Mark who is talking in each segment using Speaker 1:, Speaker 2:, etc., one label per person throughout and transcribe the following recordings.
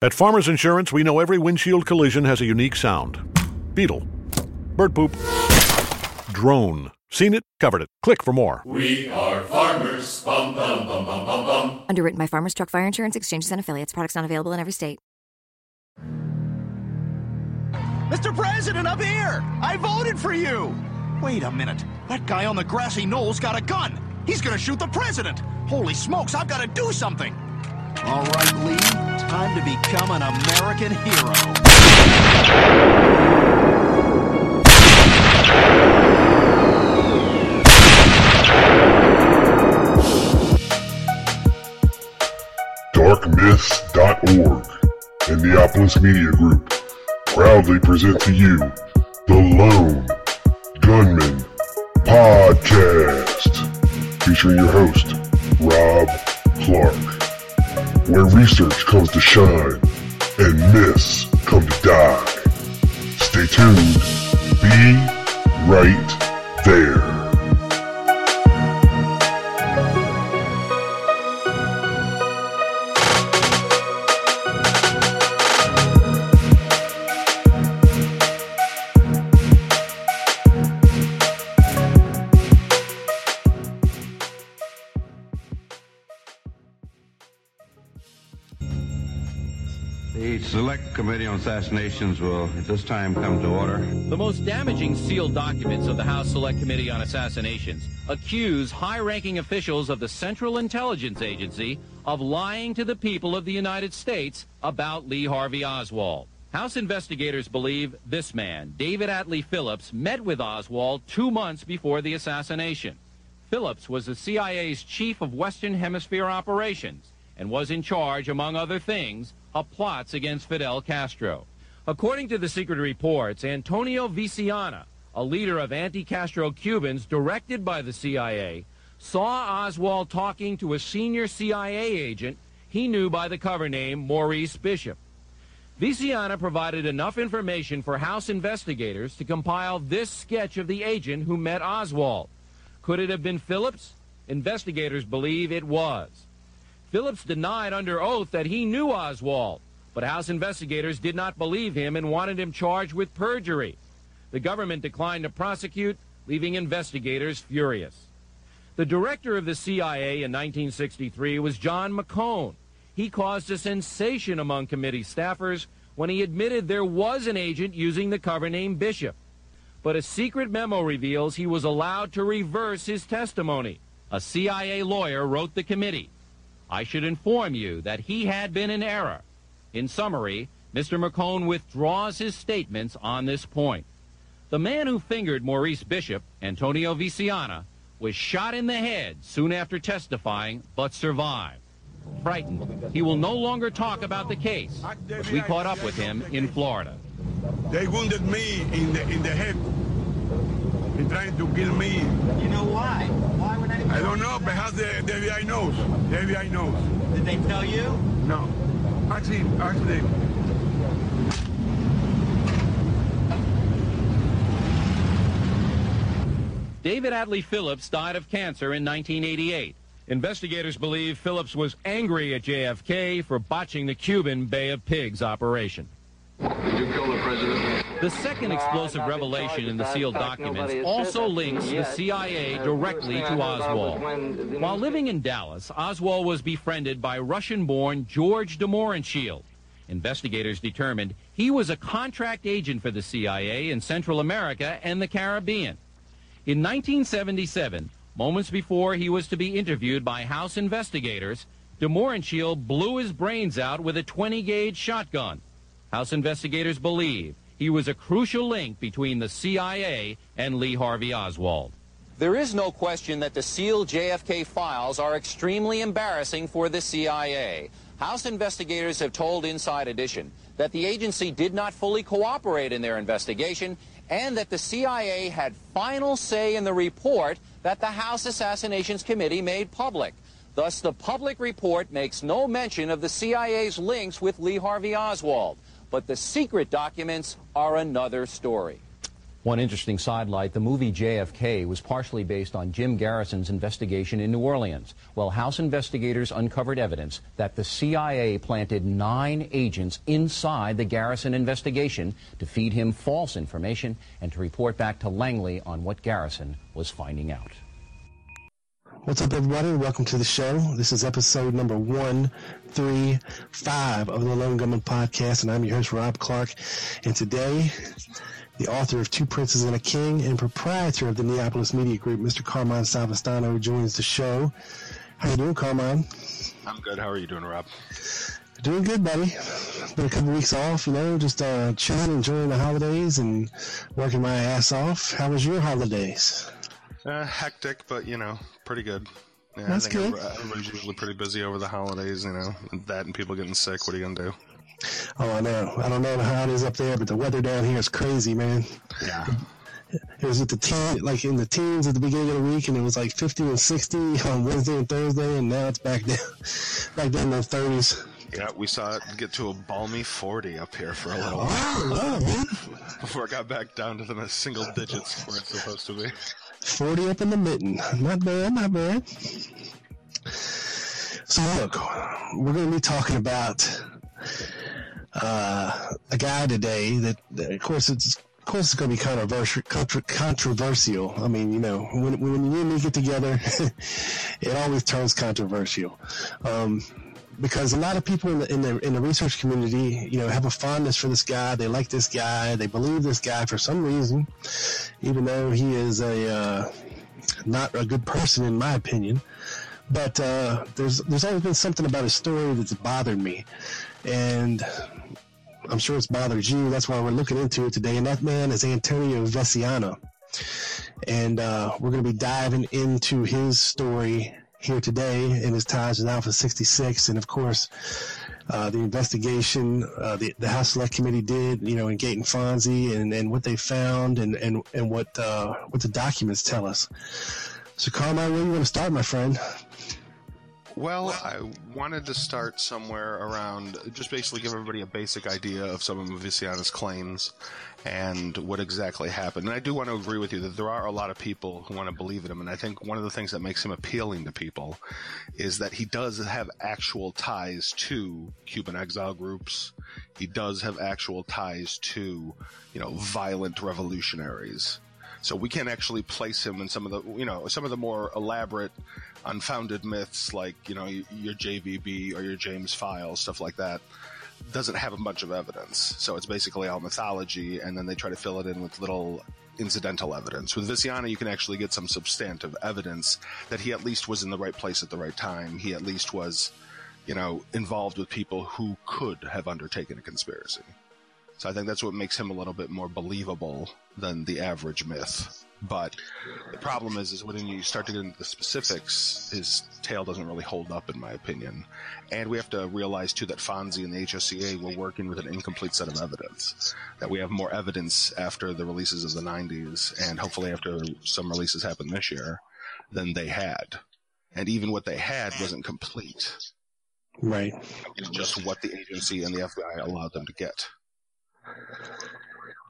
Speaker 1: At Farmers Insurance, we know every windshield collision has a unique sound. Beetle. Bird poop. Drone. Seen it, covered it. Click for more.
Speaker 2: We are farmers. Bum, bum, bum, bum, bum, bum.
Speaker 3: Underwritten by Farmers Truck Fire Insurance Exchanges and Affiliates. Products not available in every state.
Speaker 4: Mr. President, up here! I voted for you! Wait a minute. That guy on the grassy knoll's got a gun. He's gonna shoot the president. Holy smokes, I've got to do something. All right, Lee, time to become an American hero.
Speaker 5: darkmyths.org and Neapolis Media Group proudly present to you the Lone Gunman Podcast, featuring your host, Rob Clark, where research comes to shine and myths come to die. Stay tuned. Be right there.
Speaker 6: Assassinations will at this time come to order.
Speaker 7: The most damaging sealed documents of the House Select Committee on Assassinations accuse high ranking officials of the Central Intelligence Agency of lying to the people of the United States about Lee Harvey Oswald. House investigators believe this man, David Atlee Phillips, met with Oswald two months before the assassination. Phillips was the CIA's chief of Western Hemisphere operations and was in charge, among other things, plots against Fidel Castro. According to the secret reports, Antonio Veciana, a leader of anti-Castro Cubans directed by the CIA, saw Oswald talking to a senior CIA agent he knew by the cover name Maurice Bishop. Veciana provided enough information for House investigators to compile this sketch of the agent who met Oswald. Could it have been Phillips? Investigators believe it was. Phillips denied under oath that he knew Oswald, but House investigators did not believe him and wanted him charged with perjury. The government declined to prosecute, leaving investigators furious. The director of the CIA in 1963 was John McCone. He caused a sensation among committee staffers when he admitted there was an agent using the cover name Bishop. But a secret memo reveals he was allowed to reverse his testimony. A CIA lawyer wrote the committee. I should inform you that he had been in error. In summary, Mr. McCone withdraws his statements on this point. The man who fingered Maurice Bishop, Antonio Veciana, was shot in the head soon after testifying, but survived. Frightened, he will no longer talk about the case. We caught up with him in Florida.
Speaker 8: They wounded me in the in the head. They trying to kill me.
Speaker 9: You know why? Why were they?
Speaker 8: I don't know. Perhaps the, the FBI knows. The FBI knows.
Speaker 9: Did they tell you?
Speaker 8: No. Actually, actually,
Speaker 7: David Atlee Phillips died of cancer in 1988. Investigators believe Phillips was angry at JFK for botching the Cuban Bay of Pigs operation.
Speaker 6: Did you kill the president?
Speaker 7: The second explosive revelation in the sealed documents also links the CIA directly to Oswald. While living in Dallas, Oswald was befriended by Russian-born George de Mohrenschildt. Investigators determined he was a contract agent for the CIA in Central America and the Caribbean. In 1977, moments before he was to be interviewed by House investigators, de Mohrenschildt blew his brains out with a 20-gauge shotgun. House investigators believe he was a crucial link between the CIA and Lee Harvey Oswald.
Speaker 10: There is no question that the sealed JFK files are extremely embarrassing for the CIA. House investigators have told Inside Edition that the agency did not fully cooperate in their investigation and that the CIA had final say in the report that the House Assassinations Committee made public. Thus, the public report makes no mention of the CIA's links with Lee Harvey Oswald. But the secret documents are another story.
Speaker 7: One interesting sidelight, the movie JFK was partially based on Jim Garrison's investigation in New Orleans. Well, House investigators uncovered evidence that the CIA planted nine agents inside the Garrison investigation to feed him false information and to report back to Langley on what Garrison was finding out.
Speaker 11: What's up, everybody? Welcome to the show. This is episode number 135 of the Lone Gunman Podcast, and I'm your host, Rob Clark. And today, the author of Two Princes and a King and proprietor of the Neapolis Media Group, Mr. Carmine Savastano, joins the show. How you doing, Carmine?
Speaker 12: I'm good. How are you doing, Rob?
Speaker 11: Doing good, buddy. Been a couple weeks off, you know, just uh, chilling, enjoying the holidays, and working my ass off. How was your holidays?
Speaker 12: Uh, hectic, but you know, pretty good. Yeah,
Speaker 11: That's
Speaker 12: I think
Speaker 11: good.
Speaker 12: Everybody's usually pretty busy over the holidays, you know. That and people getting sick. What are you gonna do?
Speaker 11: Oh, I know. I don't know how it is up there, but the weather down here is crazy, man.
Speaker 12: Yeah.
Speaker 11: It was at the teen, like in the teens at the beginning of the week, and it was like 50 and 60 on Wednesday and Thursday, and now it's back down, back down in the 30s.
Speaker 12: Yeah, we saw it get to a balmy 40 up here for a little while
Speaker 11: wow,
Speaker 12: before it got back down to the single digits where it's supposed to be.
Speaker 11: 40 up in the mitten. Not bad, not bad. So look, we're going to be talking about uh, a guy today that, of course, it's of course it's going to be controversial. Controversial. I mean, you know, when when you and me get together, it always turns controversial. Um, because a lot of people in the, in the in the research community, you know, have a fondness for this guy. They like this guy. They believe this guy for some reason, even though he is a uh, not a good person in my opinion. But uh, there's there's always been something about his story that's bothered me, and I'm sure it's bothered you. That's why we're looking into it today. And that man is Antonio Veciana, and uh, we're going to be diving into his story here today and his ties with Alpha 66, and of course. Uh, the investigation uh, the, the House Select Committee did, you know, in Gaeton Fonzi, and, and what they found, and and and what uh, what the documents tell us. So, Carmine, where you want to start, my friend?
Speaker 12: Well, I wanted to start somewhere around just basically give everybody a basic idea of some of Veciana's claims and what exactly happened. And I do want to agree with you that there are a lot of people who want to believe in him. And I think one of the things that makes him appealing to people is that he does have actual ties to Cuban exile groups. He does have actual ties to, you know, violent revolutionaries. So we can actually place him in some of the, you know, some of the more elaborate, unfounded myths like, you know, your JVB or your James File, stuff like that. Doesn't have a bunch of evidence. So it's basically all mythology, and then they try to fill it in with little incidental evidence. With Veciana, you can actually get some substantive evidence that he at least was in the right place at the right time. He at least was, you know, involved with people who could have undertaken a conspiracy. So I think that's what makes him a little bit more believable than the average myth. But the problem is, is when you start to get into the specifics, his tale doesn't really hold up, in my opinion. And we have to realize too that Fonzi and the HSCA were working with an incomplete set of evidence. That we have more evidence after the releases of the '90s, and hopefully after some releases happen this year, than they had. And even what they had wasn't complete.
Speaker 11: Right.
Speaker 12: It's just what the agency and the FBI allowed them to get.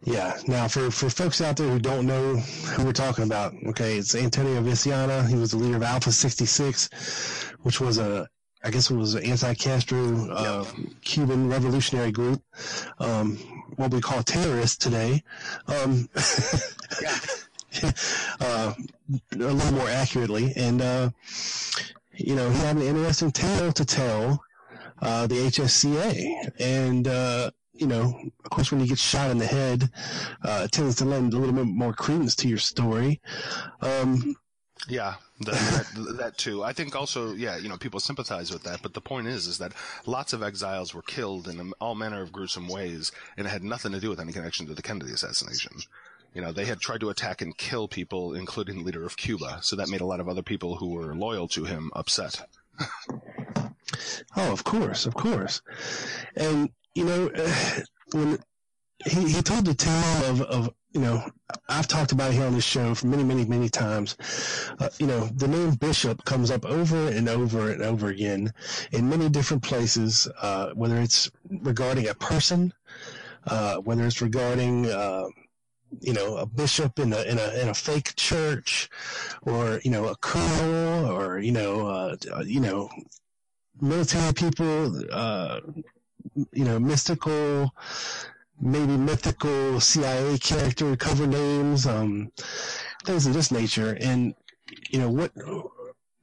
Speaker 11: Yeah. Now, for, for folks out there who don't know who we're talking about, okay, it's Antonio Veciana. He was the leader of Alpha 66, which was a, I guess it was an anti-Castro uh, Cuban revolutionary group, um, what we call terrorists today. Um, uh, a little more accurately, and uh, you know, he had an interesting tale to tell uh, the HSCA, and uh, you know, of course, when you get shot in the head, uh, it tends to lend a little bit more credence to your story. Um,
Speaker 12: Yeah, that, that, that too. I think also, yeah, you know, people sympathize with that. But the point is, is that lots of exiles were killed in all manner of gruesome ways, and it had nothing to do with any connection to the Kennedy assassination. You know, they had tried to attack and kill people, including the leader of Cuba. So that made a lot of other people who were loyal to him upset.
Speaker 11: Oh, of course, of course. And, you know, when he, he told the tale of, of, you know, I've talked about it here on this show for many, many, many times. Uh, you know, the name Bishop comes up over and over and over again in many different places, uh, whether it's regarding a person, uh, whether it's regarding, uh, you know, a bishop in a in a in a fake church, or you know, a colonel, or you know, uh, you know, military people, uh, you know, mystical, maybe mythical CIA character cover names, um, things of this nature, and you know what.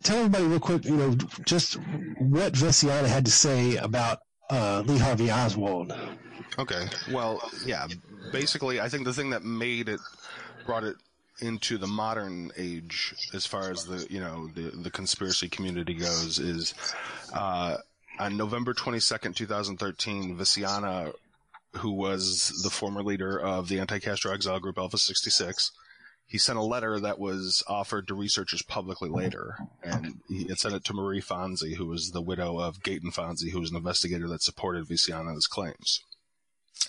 Speaker 11: Tell everybody real quick, you know, just what Veciana had to say about uh, Lee Harvey Oswald.
Speaker 12: Okay. Well, yeah. Basically, I think the thing that made it, brought it into the modern age, as far as the you know the the conspiracy community goes, is uh, on November twenty second, two thousand thirteen, Veciana, who was the former leader of the anti-Castro exile group Alpha sixty six. He sent a letter that was offered to researchers publicly later, and he had sent it to Marie Fonzi, who was the widow of Gaeton Fonzi, who was an investigator that supported Veciana's claims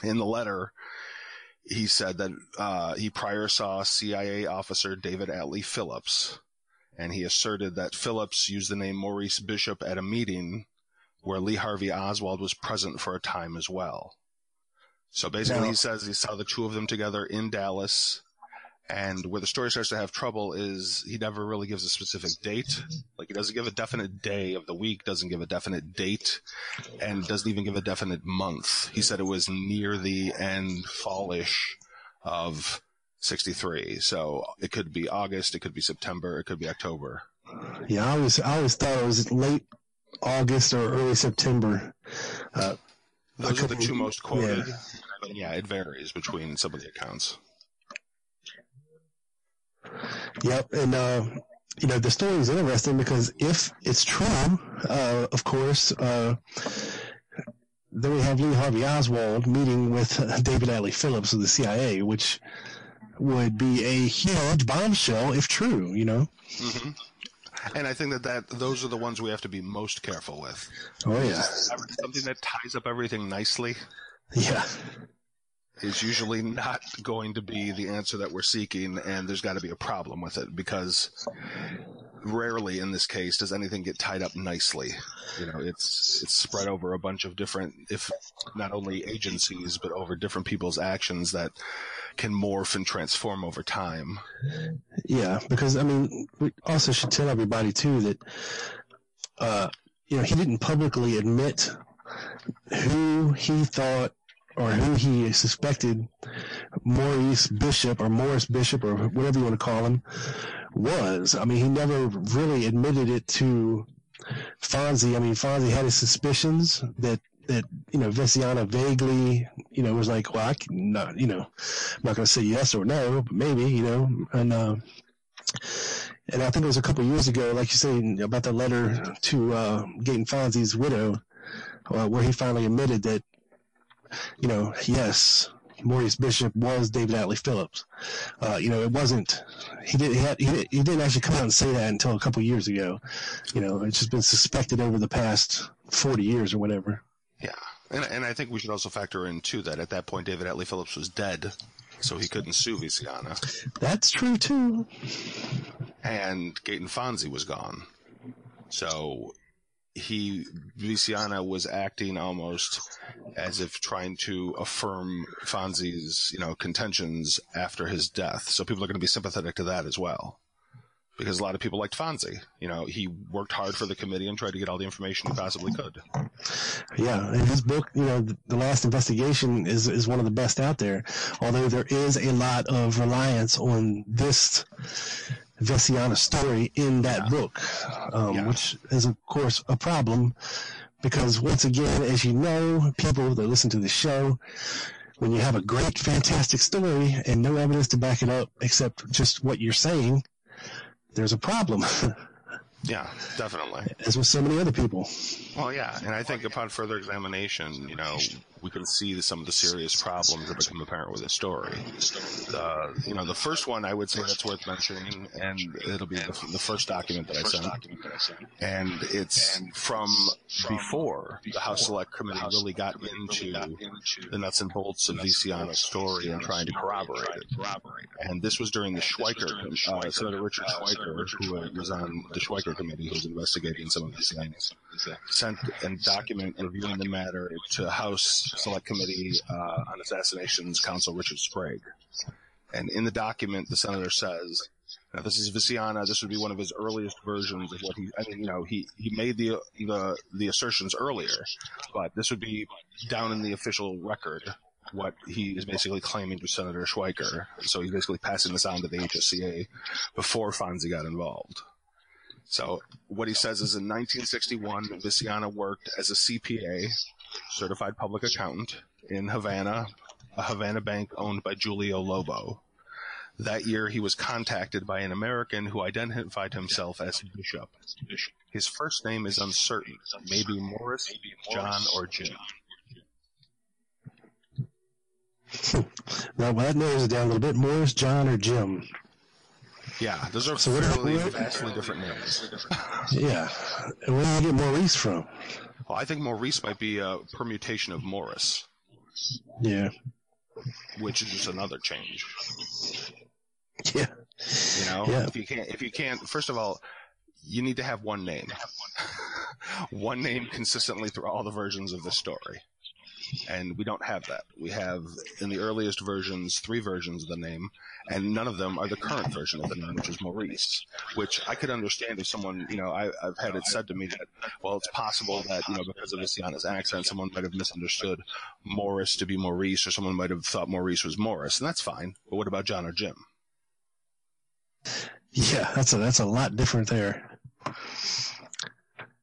Speaker 12: in the letter, he said that uh, he prior saw CIA officer David Atlee Phillips, and he asserted that Phillips used the name Maurice Bishop at a meeting where Lee Harvey Oswald was present for a time as well. So basically,
Speaker 11: Now-
Speaker 12: he says he saw the two of them together in Dallas. And where the story starts to have trouble is he never really gives a specific date. Like he doesn't give a definite day of the week, doesn't give a definite date, and doesn't even give a definite month. He said it was near the end fallish of 63. So it could be August, it could be September, it could be October.
Speaker 11: Yeah, I always I always thought it was late August or early September. Uh,
Speaker 12: Those are the two most quoted.
Speaker 11: yeah.
Speaker 12: Yeah, it varies between some of the accounts.
Speaker 11: Yep, and uh, you know the story is interesting because if it's true, uh, of course, uh, then we have Lee Harvey Oswald meeting with David Atlee Phillips of the CIA, which would be a huge bombshell if true. You know?
Speaker 12: hmm And I think that, that those are the ones we have to be most careful with.
Speaker 11: Oh yeah,
Speaker 12: Something that ties up everything nicely
Speaker 11: yeah,
Speaker 12: is usually not going to be the answer that we're seeking, and there's got to be a problem with it because rarely in this case does anything get tied up nicely. You know, it's it's spread over a bunch of different, if not only agencies, but over different people's actions that can morph and transform over time.
Speaker 11: yeah. Because I mean, we also should tell everybody too that uh, you know he didn't publicly admit who he thought or who he suspected Maurice Bishop or Morris Bishop or whatever you want to call him was. I mean, he never really admitted it to Fonzi. I mean, Fonzi had his suspicions that that you know Veciana vaguely you know was like, well, I can not you know I'm not going to say yes or no, but maybe you know and. Uh, and I think it was a couple years ago, like you say, about the letter to uh, Gaeton Fonzi's widow, uh, where he finally admitted that, you know, yes, Maurice Bishop was David Atlee Phillips. Uh, you know, it wasn't. He didn't. He, had, he, he didn't actually come out and say that until a couple years ago. You know, it's just been suspected over the past forty years or whatever.
Speaker 12: Yeah, and and I think we should also factor in too that at that point David Atlee Phillips was dead, so he couldn't sue Veciana,
Speaker 11: That's true too.
Speaker 12: and Gaeton Fonzi was gone, so he Veciana was acting almost as if trying to affirm Fonzi's you know contentions after his death. So people are going to be sympathetic to that as well. Because a lot of people liked Fonzi. You know, he worked hard for the committee and tried to get all the information he possibly could.
Speaker 11: Yeah, and his book, you know, the, last investigation is is one of the best out there. Although there is a lot of reliance on this Veciana story in that book, um, which is of course a problem because once again, as you know, people that listen to the show, when you have a great, fantastic story and no evidence to back it up except just what you're saying, there's a problem.
Speaker 12: Yeah, definitely.
Speaker 11: As with so many other people.
Speaker 12: Well, yeah, and I think upon further examination, you know, we can see some of the serious problems that become apparent with the story. The, you know, the first one I would say that's worth mentioning, and it'll be the, the first document that I sent, and it's from before the House Select Committee really got into the nuts and bolts of Veciana's story and trying to corroborate it. And this was during the Schweiker, uh, Senator Richard Schweiker, who uh, was on the Schweiker Committee, who was investigating some of these things, sent a document reviewing the matter to House Select Committee uh, on Assassinations Counsel Richard Sprague. And in the document, the senator says, now this is Veciana. This would be one of his earliest versions of what he. I mean, you know, he he made the the the assertions earlier, but this would be down in the official record what he is basically claiming to Senator Schweiker. So he's basically passing this on to the HSCA before Fonzi got involved. So what he says is in 1961, Veciana worked as a CPA, certified public accountant, in Havana, a Havana bank owned by Julio Lobo. That year, he was contacted by an American who identified himself as Bishop. His first name is uncertain, maybe Morris, John, or Jim.
Speaker 11: Now, well, that narrows it down a little bit. Morris, John, or Jim.
Speaker 12: Yeah, those are
Speaker 11: So
Speaker 12: fairly vastly different names.
Speaker 11: Yeah. Where do you get Maurice from?
Speaker 12: Well, I think Maurice might be a permutation of Morris,
Speaker 11: Yeah.
Speaker 12: which is just another change.
Speaker 11: Yeah.
Speaker 12: You know,
Speaker 11: Yeah.
Speaker 12: if you can't, if you can't, first of all, you need to have one name, one name consistently through all the versions of the story, and we don't have that. We have in the earliest versions three versions of the name, and none of them are the current version of the name, which is Maurice. Which I could understand if someone, you know, I, I've had it said to me that, well, it's possible that you know because of Luciana's accent, someone might have misunderstood Morris to be Maurice, or someone might have thought Maurice was Morris, and that's fine. But what about John or Jim?
Speaker 11: Yeah, that's a that's a lot different there,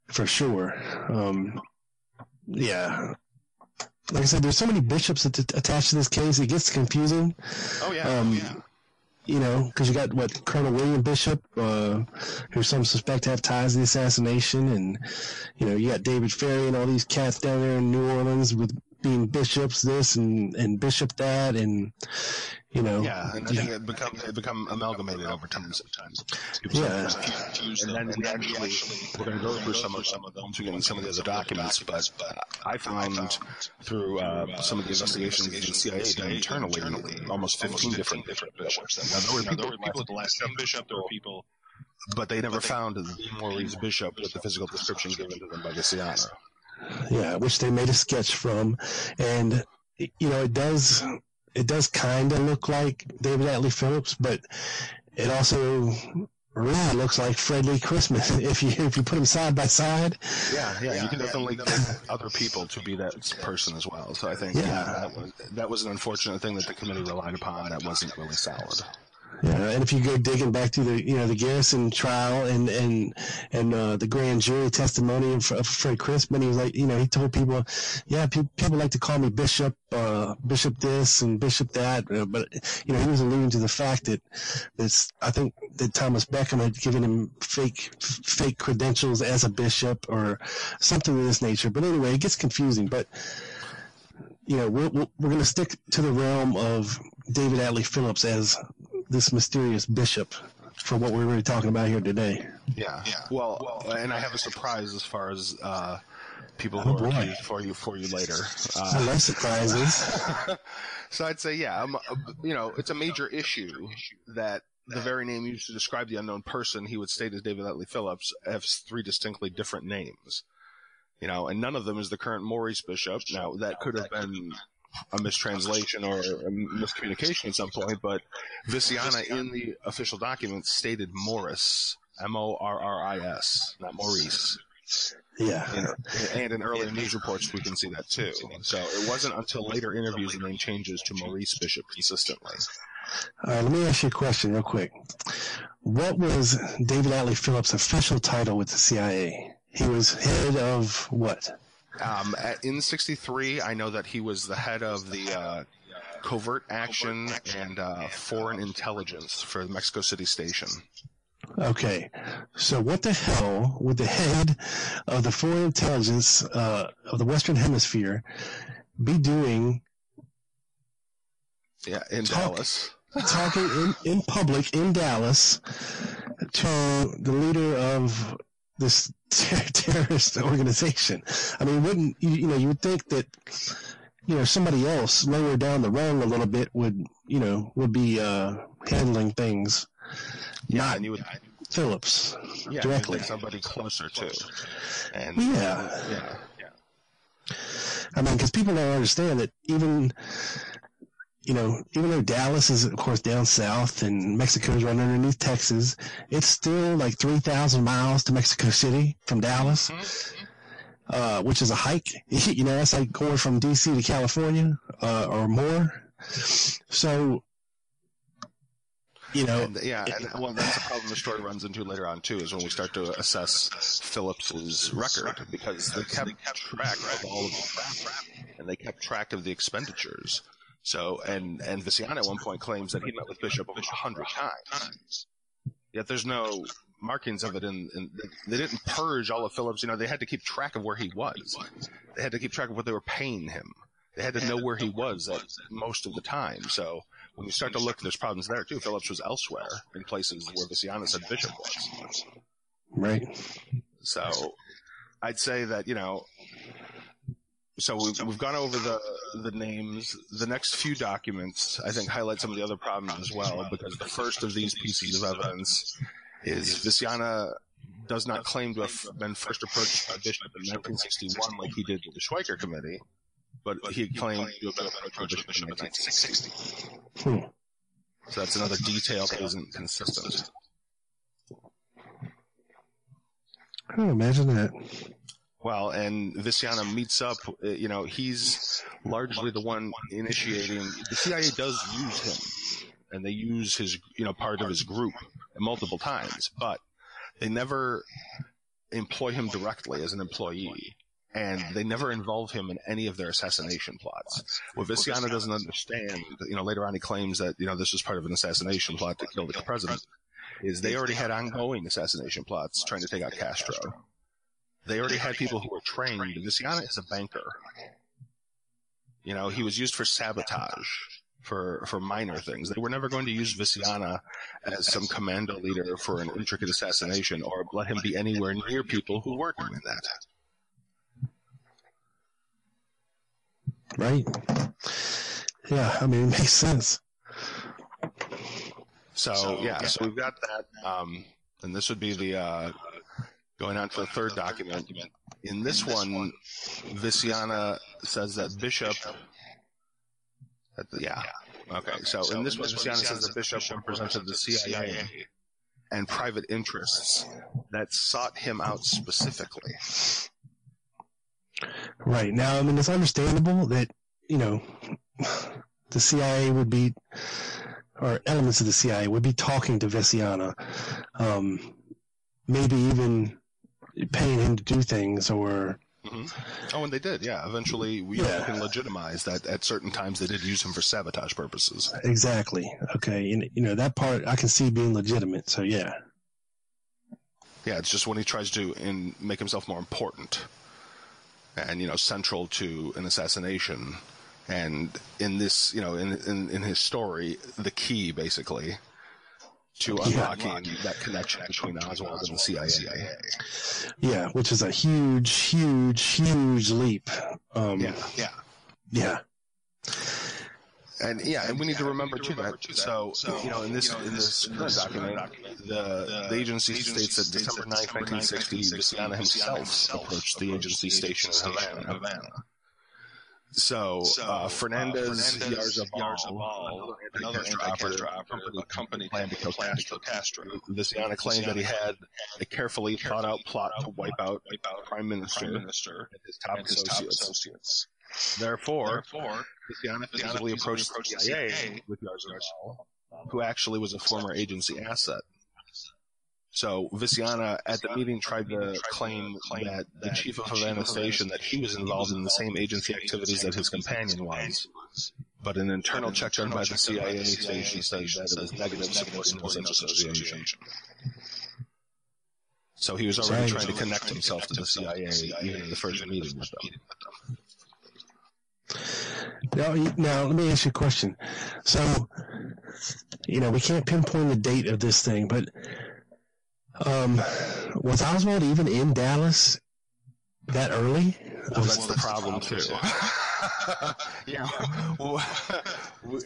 Speaker 11: for sure. Um, yeah, like I said, there's so many bishops att- attached to this case. It gets confusing.
Speaker 12: Oh yeah,
Speaker 11: Um,
Speaker 12: yeah.
Speaker 11: You know, because you got what Colonel William Bishop, uh, who some suspect have ties to the assassination, and you know you got David Ferrie and all these cats down there in New Orleans with being bishops this and and bishop that, and you know,
Speaker 12: Yeah, and I think it become it become amalgamated over time sometimes.
Speaker 11: Yeah.
Speaker 12: confused, and then we actually we're going to go through some of some of them to get some of the other documents. But I found through uh, some of the investigations the CIA done internally almost fifteen different different bishops. Now there were people, people at the last bishop, there were people, but they never found the Maurice Bishop with the physical description given to them by the Veciana.
Speaker 11: Yeah, which they made a sketch from, and you know it does it does kind of look like David Atlee Phillips, but it also really looks like Fred Lee Crisman if you if you put them side by side.
Speaker 12: Yeah, yeah, you can definitely get other people to be that person as well. So I think yeah,
Speaker 11: Yeah.
Speaker 12: that was that was an unfortunate thing that the committee relied upon. That wasn't really solid.
Speaker 11: Yeah, and if you go digging back to the you know the Garrison trial and and and uh, the grand jury testimony of, of Fred Crisman, he was like, you know, he told people, yeah, pe- people like to call me Bishop, uh, Bishop this and Bishop that, but you know, he was alluding to the fact that it's I think that Thomas Beckham had given him fake fake credentials as a bishop or something of this nature. But anyway, it gets confusing, but. You know, we're, we're going to stick to the realm of David Atlee Phillips as this mysterious bishop for what we're really talking about here today.
Speaker 12: Yeah, yeah. Well, and I have a surprise as far as uh, people who
Speaker 11: Oh,
Speaker 12: are
Speaker 11: boy.
Speaker 12: for you for you later.
Speaker 11: I
Speaker 12: Uh,
Speaker 11: love surprises.
Speaker 12: so I'd say, yeah, um, uh, you know, it's a major issue that the very name used to describe the unknown person he would state as David Atlee Phillips has three distinctly different names. You know, and none of them is the current Maurice Bishop. Now, that could have been a mistranslation or a miscommunication at some point, but Veciana in the official documents stated Morris, M-O-R-R-I-S, not Maurice.
Speaker 11: Yeah.
Speaker 12: And, er, and in earlier news reports, we can see that too. So it wasn't until later interviews the name changes to Maurice Bishop consistently.
Speaker 11: All right, let me ask you a question real quick. What was David Atlee Phillips' official title with the CIA? He was head of what?
Speaker 12: Um, at, in '63, I know that he was the head of the uh, covert action and uh, foreign intelligence for the Mexico City station.
Speaker 11: Okay, so what the hell would the head of the foreign intelligence uh, of the Western Hemisphere be doing
Speaker 12: Yeah, in
Speaker 11: Talk-
Speaker 12: Dallas.
Speaker 11: talking in, in public in Dallas to the leader of this ter- terrorist organization. I mean, wouldn't you, you know? You would think that you know somebody else lower down the rung a little bit would you know would be uh, handling things,
Speaker 12: Yeah, and you would
Speaker 11: Phillips
Speaker 12: yeah,
Speaker 11: directly.
Speaker 12: somebody closer to, And
Speaker 11: Yeah.
Speaker 12: yeah,
Speaker 11: I mean, because people don't understand that even you know, even though Dallas is, of course, down south and Mexico is right underneath Texas, it's still like 3,000 miles to Mexico City from Dallas, uh, which is a hike. You know, that's like going from DC to California uh, or more. So, you know,
Speaker 12: And, yeah, and well, that's a problem the story runs into later on too, is when we start to assess Phillips's record because they kept track of all of the and they kept track of the expenditures. So, and and Veciana at one point claims that he met with Bishop a hundred times. Yet there's no markings of it in, in. They didn't purge all of Phillips. You know, they had to keep track of where he was. They had to keep track of what they were paying him. They had to know where he was at most of the time. So when you start to look, there's problems there too. Phillips was elsewhere in places where Veciana said Bishop was.
Speaker 11: right.
Speaker 12: So I'd say that, you know, so we've, we've gone over the, the names. The next few documents, I think, highlight some of the other problems as well, because the first of these pieces of evidence is Veciana does not claim to have been first approached by Bishop in 1961 like he did with the Schweiker Committee, but he claimed to have been approached by Bishop in 1960.
Speaker 11: Hmm.
Speaker 12: So that's another detail that isn't consistent.
Speaker 11: Oh, imagine that.
Speaker 12: Well, and Veciana meets up, uh, you know, he's largely the one initiating. The CIA does use him, and they use his, you know, part of his group multiple times, but they never employ him directly as an employee. And they never involve him in any of their assassination plots. What Veciana doesn't understand, you know, later on he claims that, you know, this was part of an assassination plot to kill the president, is they already had ongoing assassination plots trying to take out Castro. They already had people who were trained. Veciana is a banker. You know, he was used for sabotage, for, for minor things. They were never going to use Veciana as some commando leader for an intricate assassination or let him be anywhere near people who were doing that.
Speaker 11: Right. Yeah, I mean, it makes sense.
Speaker 12: So, yeah, so we've got that. Um, and this would be the, uh, going on to the third document. In this one, Veciana says that Bishop, the- yeah, okay. So in this one, Veciana says that Bishop represented the CIA and private interests that sought him out specifically.
Speaker 11: Right. Now, I mean, it's understandable that, you know, the CIA would be, or elements of the CIA would be talking to Veciana, um, maybe even paying him to do things or,
Speaker 12: hmm Oh, and they did, yeah. Eventually, we
Speaker 11: Yeah.
Speaker 12: can legitimize that at certain times they did use him for sabotage purposes.
Speaker 11: exactly. Okay. And, you know, that part I can see being legitimate. So, yeah.
Speaker 12: Yeah, it's just when he tries to in, make himself more important and you know central to an assassination. And in this, you know, in in, in his story, the key basically to
Speaker 11: Yeah.
Speaker 12: unlocking that connection between Oswald and the CIA.
Speaker 11: Yeah. Which is a huge, huge, huge leap. Um,
Speaker 12: Yeah, yeah.
Speaker 11: yeah.
Speaker 12: And yeah, and we need to remember too that so you know in this in this current document, the the agency states that December 9th, 1960, Veciana himself approached the agency station in Havana. So uh, Fernandez Yarzabal, another anti-Castro operative, company planned to kill Castro. Veciana claimed that he had a carefully thought out plot to wipe out the prime minister and his top associates. Therefore, Veciana physically approached the CIA with Yarzabal, who actually was a former agency asset. So Veciana at the meeting tried to claim that the chief of Havana Station that he was involved in the same agency activities that his companion was. But an internal check done by the CIA station said that it was negative, supporting no such association. So he was already trying to connect himself to the CIA even in the first meeting with them.
Speaker 11: Now, now let me ask you a question. So, you know, we can't pinpoint the date of this thing, but um, was Oswald even in Dallas that early?
Speaker 12: Well, that's the problem too. yeah. Well, we-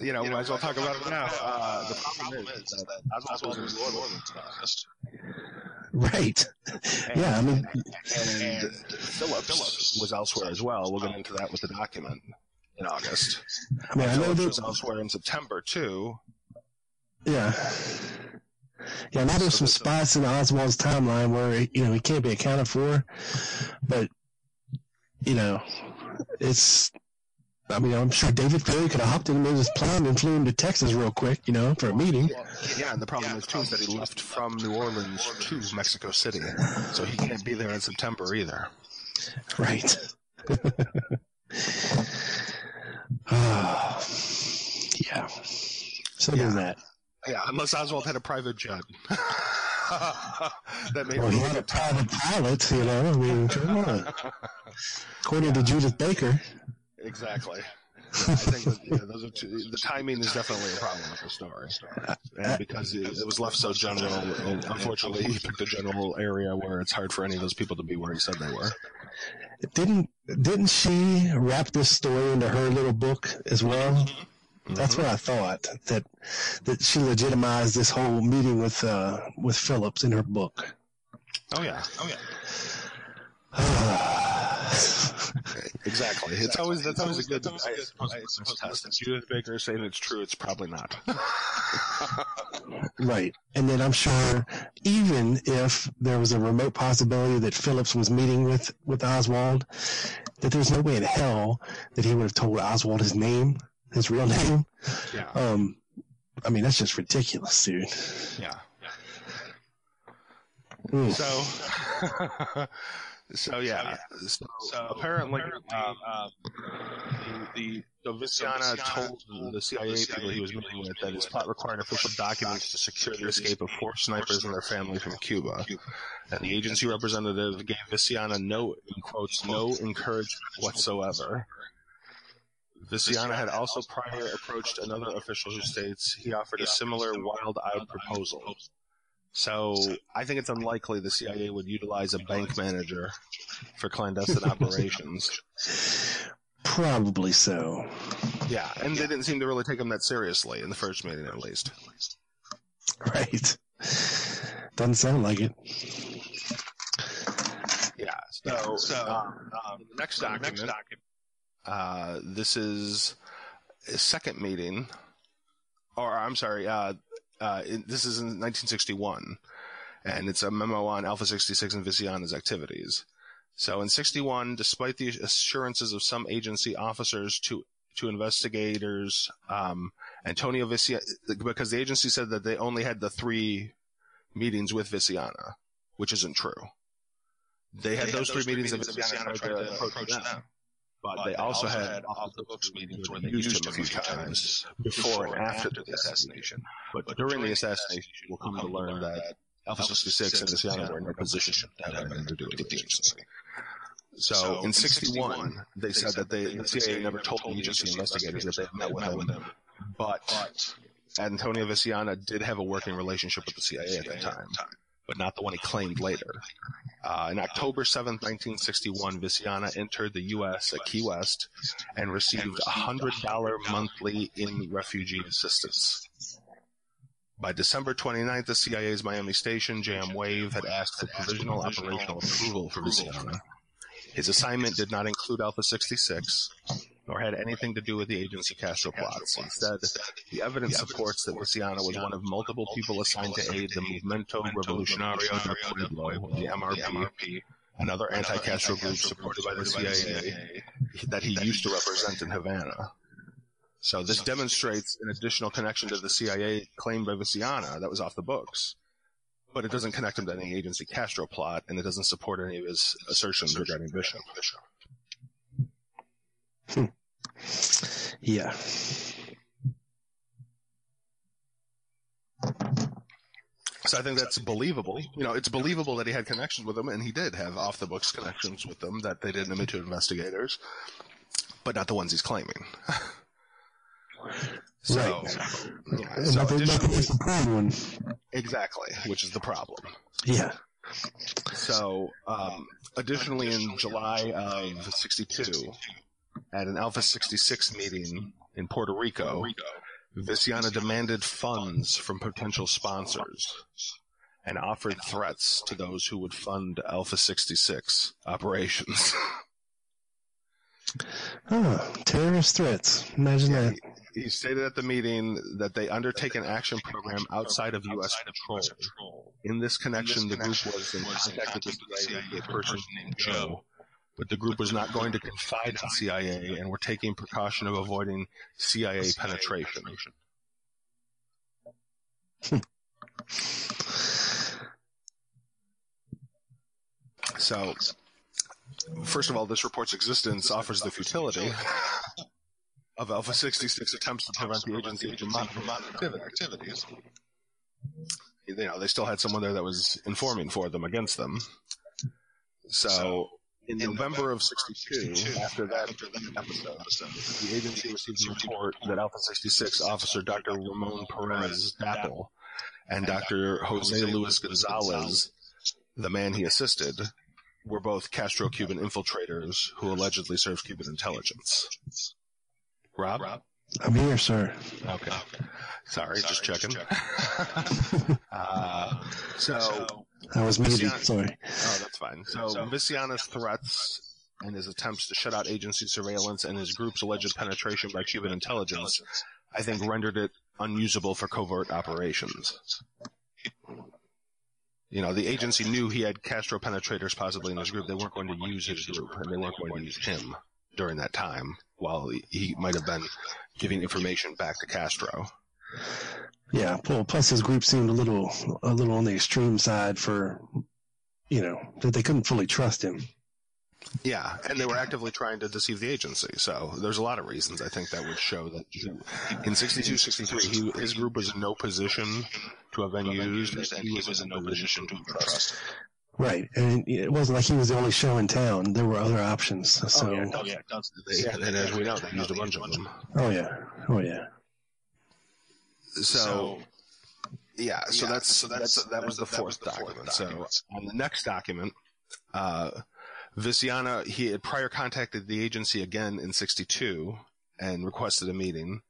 Speaker 12: you know, we might as well talk about it now. Uh, the problem is that Oswald was in New Orleans.
Speaker 11: Right. Yeah, I mean,
Speaker 12: and Phillips was elsewhere as well. We'll get into that with the document. in August.
Speaker 11: I mean, I know
Speaker 12: Phillips
Speaker 11: that-
Speaker 12: was elsewhere in September too.
Speaker 11: Yeah. Yeah, I know there's some spots in Oswald's timeline where you know he can't be accounted for, but you know, it's. I mean, I'm sure David Ferrie could have hopped in his plane and flew him to Texas real quick, you know, for a meeting.
Speaker 12: Yeah, and the problem is too is that he left from New Orleans to Mexico City, so he can't be there in September either.
Speaker 11: Right. Ah, yeah. So there's that.
Speaker 12: Yeah, unless Oswald had a private jet. that may
Speaker 11: Well, he had a private pilot, you know. I mean, come on. According to Judyth Baker.
Speaker 12: Exactly. I think that, yeah, those are two, the timing is definitely a problem with the story, and because it, it was left so general, and unfortunately, he picked a general area where it's hard for any of those people to be where he said they were.
Speaker 11: Didn't didn't she wrap this story into her little book as well? Mm-hmm. That's what I thought that that she legitimized this whole meeting with uh, with Phillips in her book.
Speaker 12: Oh yeah, oh yeah. exactly. It's always that's always a good I suppose, I suppose test. If Judyth Baker is saying it's true, it's probably not.
Speaker 11: Right. And then I'm sure even if there was a remote possibility that Phillips was meeting with, with Oswald, that there's no way in hell that he would have told Oswald his name, his real name.
Speaker 12: Yeah.
Speaker 11: Um, I mean, that's just ridiculous, dude.
Speaker 12: Yeah.
Speaker 11: Mm.
Speaker 12: So, so yeah. So, so apparently, um, the, the so Veciana told the CIA people he was meeting with that his plot required official documents to secure the escape of four snipers and their family from Cuba. And the agency representative gave Veciana no, in quotes, no encouragement whatsoever. Veciana had also prior approached another official who states he offered a similar wild-eyed proposal. So I think it's unlikely the CIA would utilize a bank manager for clandestine operations.
Speaker 11: Probably so.
Speaker 12: Yeah, and they didn't seem to really take him that seriously in the first meeting, at least.
Speaker 11: Right. Doesn't sound like it.
Speaker 12: Yeah. So, so um, um, the next document. Uh, this is a second meeting, or I'm sorry, uh, uh, it, this is in 1961, and it's a memo on Alpha 66 and Veciana's activities. So in 61, despite the assurances of some agency officers to to investigators, um, Antonio Veciana, because the agency said that they only had the three meetings with Veciana, which isn't true. They had those three meetings, and Veciana tried to approach them. But they also had off the books meetings where they used him a few times before and after the assassination. But during the assassination, we'll come to learn that Alpha 66 and Veciana were in a position that had anything to do with the agency. So in 61, they said that they, the CIA never told the agency investigators that they had met with him, but Antonio Veciana did have a working relationship with the CIA at that time, but not the one he claimed later. Uh, in October 7, 1961, Veciana entered the U.S. at Key West and received $100 monthly in refugee assistance. By December 29th, the CIA's Miami station, JM Wave, had asked for provisional operational approval for Veciana. His assignment did not include Alpha 66, nor had anything to do with the agency Castro plots. Instead, the evidence supports that Veciana was one of multiple people assigned to aid the Movimiento Revolucionario del Pueblo, the MRP, and other anti-Castro groups supported by the CIA that he used to represent in Havana. So this demonstrates an additional connection to the CIA claimed by Veciana that was off the books. But it doesn't connect him to any agency Castro plot, and it doesn't support any of his assertions regarding Bishop.
Speaker 11: Yeah.
Speaker 12: So I think that's believable. You know, it's believable that he had connections with them, and he did have off the books connections with them that they didn't admit to investigators, but not the ones he's claiming. so, yeah, so
Speaker 11: nothing, nothing
Speaker 12: exactly, which is the problem.
Speaker 11: Yeah.
Speaker 12: So, um, additionally, in July of '62, at an Alpha 66 meeting in Puerto Rico, Veciana demanded funds from potential sponsors and offered threats to those who would fund Alpha 66 operations.
Speaker 11: Oh, terrorist threats. Imagine that.
Speaker 12: He stated at the meeting that they undertake an action program outside of U.S. control. In this connection, the group was in contact with the CIA, a person named Joe, but the group was not going to confide in CIA and were taking precaution of avoiding CIA penetration. So, first of all, this report's existence offers the futility of Alpha 66 attempts to prevent the agency from monitoring activities. You know, they still had someone there that was informing for them against them. So, in November of 62, after that episode, the agency received a report that Alpha 66 officer Dr. Ramon Perez Dapple and Dr. Jose Luis Gonzalez, the man he assisted, were both Castro Cuban infiltrators who allegedly served Cuban intelligence. Rob?
Speaker 11: I'm here, sir.
Speaker 12: Okay. Sorry, just checking. uh, so.
Speaker 11: I was muted. Sorry.
Speaker 12: Oh, that's fine. So, Veciana's threats and his attempts to shut out agency surveillance and his group's alleged penetration by Cuban intelligence, I think, rendered it unusable for covert operations. You know, the agency knew he had Castro penetrators possibly in his group. They weren't going to use his group, and they weren't going to use him during that time, while he, might have been giving information back to Castro.
Speaker 11: Yeah. Well, plus his group seemed a little, a little on the extreme side for, you know, that they couldn't fully trust him.
Speaker 12: Yeah, and they were actively trying to deceive the agency. So there's a lot of reasons I think that would show that in 62, 63, he, his group was in no position to have been used, he was in no position to trust.
Speaker 11: Right. And it wasn't like he was the only show in town. There were other options. So.
Speaker 12: oh, yeah, no, yeah, yeah, and as we know, they used a bunch of them.
Speaker 11: Oh yeah. Oh yeah.
Speaker 12: So, yeah, so that's so that's that was the fourth document. So on the next document, uh, Veciana he had prior contacted the agency again in '62 and requested a meeting.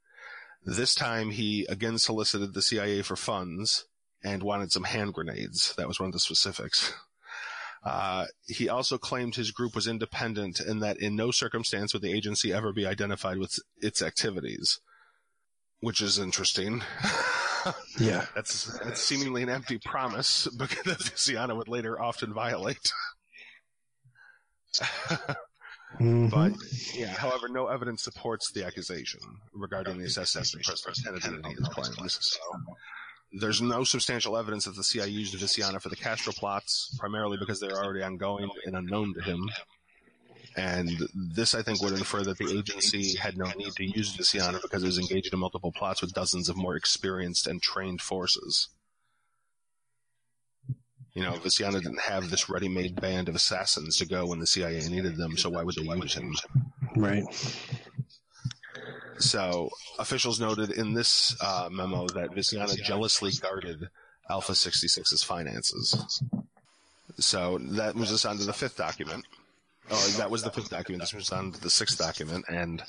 Speaker 12: This time he again solicited the CIA for funds and wanted some hand grenades. That was one of the specifics. Uh, he also claimed his group was independent and that in no circumstance would the agency ever be identified with its activities, which is interesting.
Speaker 11: Yeah.
Speaker 12: That's, that's seemingly an empty promise because that Veciana would later often violate.
Speaker 11: Mhm.
Speaker 12: But yeah, however, no evidence supports the accusation regarding the assassination of President Kennedy and his claims. So, there's no substantial evidence that the CIA used Veciana for the Castro plots, primarily because they're already ongoing and unknown to him. And this, I think, would infer that the agency had no need to use Veciana because it was engaged in multiple plots with dozens of more experienced and trained forces. You know, Veciana didn't have this ready-made band of assassins to go when the CIA needed them, so why would they use him?
Speaker 11: Right.
Speaker 12: So, officials noted in this uh, memo that Veciana jealously guarded Alpha 66's finances. So, that moves us on to the fifth document. Oh, that was the fifth document. This moves on to the sixth document. And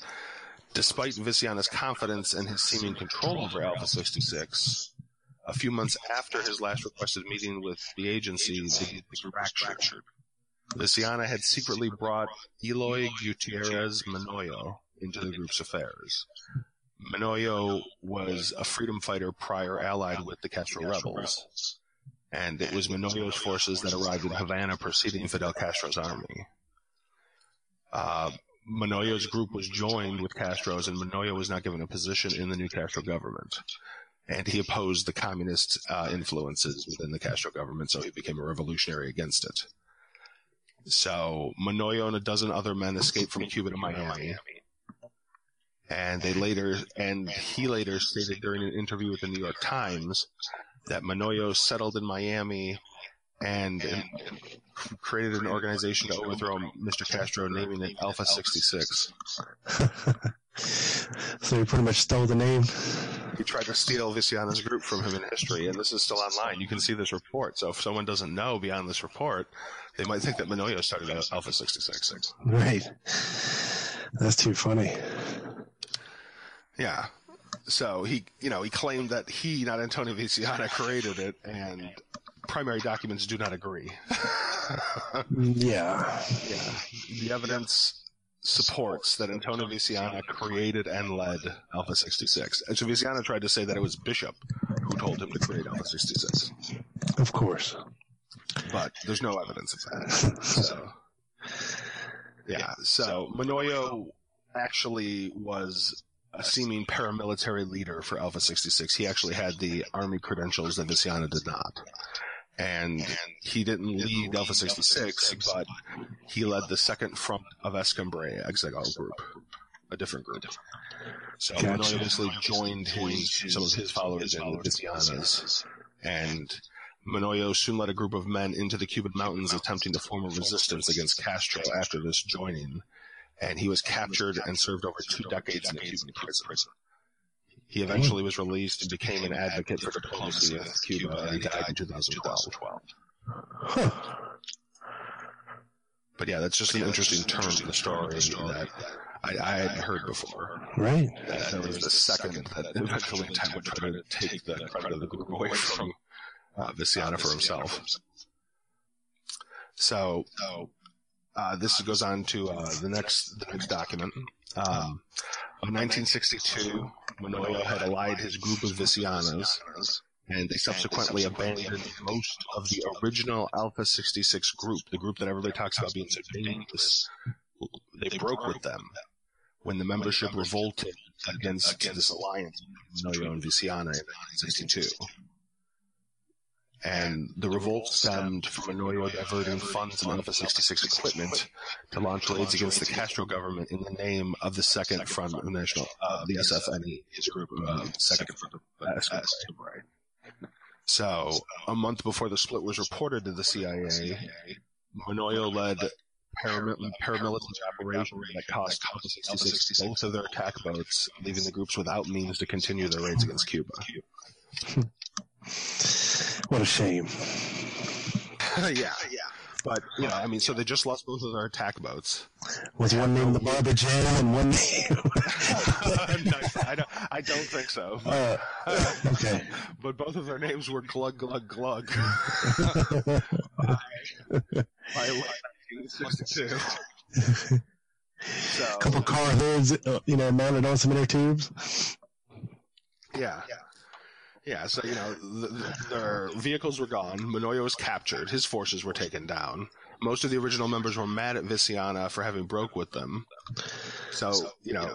Speaker 12: despite Veciana's confidence in his seeming control over Alpha 66, a few months after his last requested meeting with the agency, the fractured. Veciana had secretly brought Eloy Gutierrez Menoyo into the group's affairs. Menoyo was a freedom fighter prior allied with the Castro rebels, and it was Menoyo's forces that arrived in Havana preceding Fidel Castro's army. Uh, Menoyo's group was joined with Castro's, and Menoyo was not given a position in the new Castro government. And he opposed the communist uh, influences within the Castro government, so he became a revolutionary against it. So Menoyo and a dozen other men escaped from Cuba to Miami. And they later, and he later stated during an interview with the New York Times that Menoyo settled in Miami and, and created an organization to overthrow Mr. Castro, naming it Alpha 66.
Speaker 11: So he pretty much stole the name.
Speaker 12: He tried to steal Veciana's group from him in history, and this is still online. You can see this report. So if someone doesn't know beyond this report, they might think that Menoyo started Alpha 66.
Speaker 11: Right. That's too funny.
Speaker 12: Yeah. So he, you know, he claimed that he, not Antonio Veciana, created it, and primary documents do not agree.
Speaker 11: Yeah.
Speaker 12: yeah. The evidence supports that Antonio Veciana created and led Alpha 66. And so Veciana tried to say that it was Bishop who told him to create Alpha 66.
Speaker 11: Of course.
Speaker 12: But there's no evidence of that. So, yeah, so Menoyo actually was a seeming paramilitary leader for Alpha 66. He actually had the army credentials that Veciana did not. And he didn't lead Alpha 66, but he led the second front of Escambray Exegol group, a different group. So
Speaker 11: Gotcha.
Speaker 12: Basically joined his, some of his followers in with Veciana's. And Menoyo soon led a group of men into the Cuban mountains attempting to form a resistance against Castro after this joining. And he was captured and served over two decades in a Cuban prison. He eventually was released and became an advocate for diplomacy with Cuba, and he died in 2012. But yeah, that's just an interesting turn to the story that I, I had heard before.
Speaker 11: Right.
Speaker 12: That there was the second that eventually Ted would try to take the credit of the group away from uh, Veciana for himself. So, uh, this goes on to uh, the next the next document. Um, in 1962, Menoyo had allied his group of Vecianas, and they subsequently abandoned most of the original Alpha 66 group, the group that everybody talks about being so dangerous. They broke with them when the membership revolted against this alliance, Menoyo and Veciana in 1962. And the revolt stemmed from Menoyo diverting funds and Alpha 66 equipment to launch raids against the Castro government in the name of the Second Front National, uh, the SFNE, his group, uh, Second Front Escambray. So, a month before the split was reported to the CIA, Menoyo led paramil- paramilitary operation that cost Alpha 66 both of their attack boats, leaving the groups without means to continue their raids against Cuba.
Speaker 11: What a shame.
Speaker 12: yeah, yeah. But, you know, I mean, so they just lost both of their attack boats.
Speaker 11: Was one named the Barbara Jam and one name?
Speaker 12: no, I, don't, I don't think so.
Speaker 11: Uh, okay.
Speaker 12: But both of their names were Glug Glug Glug. by 1962.
Speaker 11: A couple car hoods, uh, you know, mounted on some inner tubes.
Speaker 12: Yeah. Yeah, so, you know, th th their vehicles were gone. Menoyo was captured. His forces were taken down. Most of the original members were mad at Veciana for having broke with them. So, you know,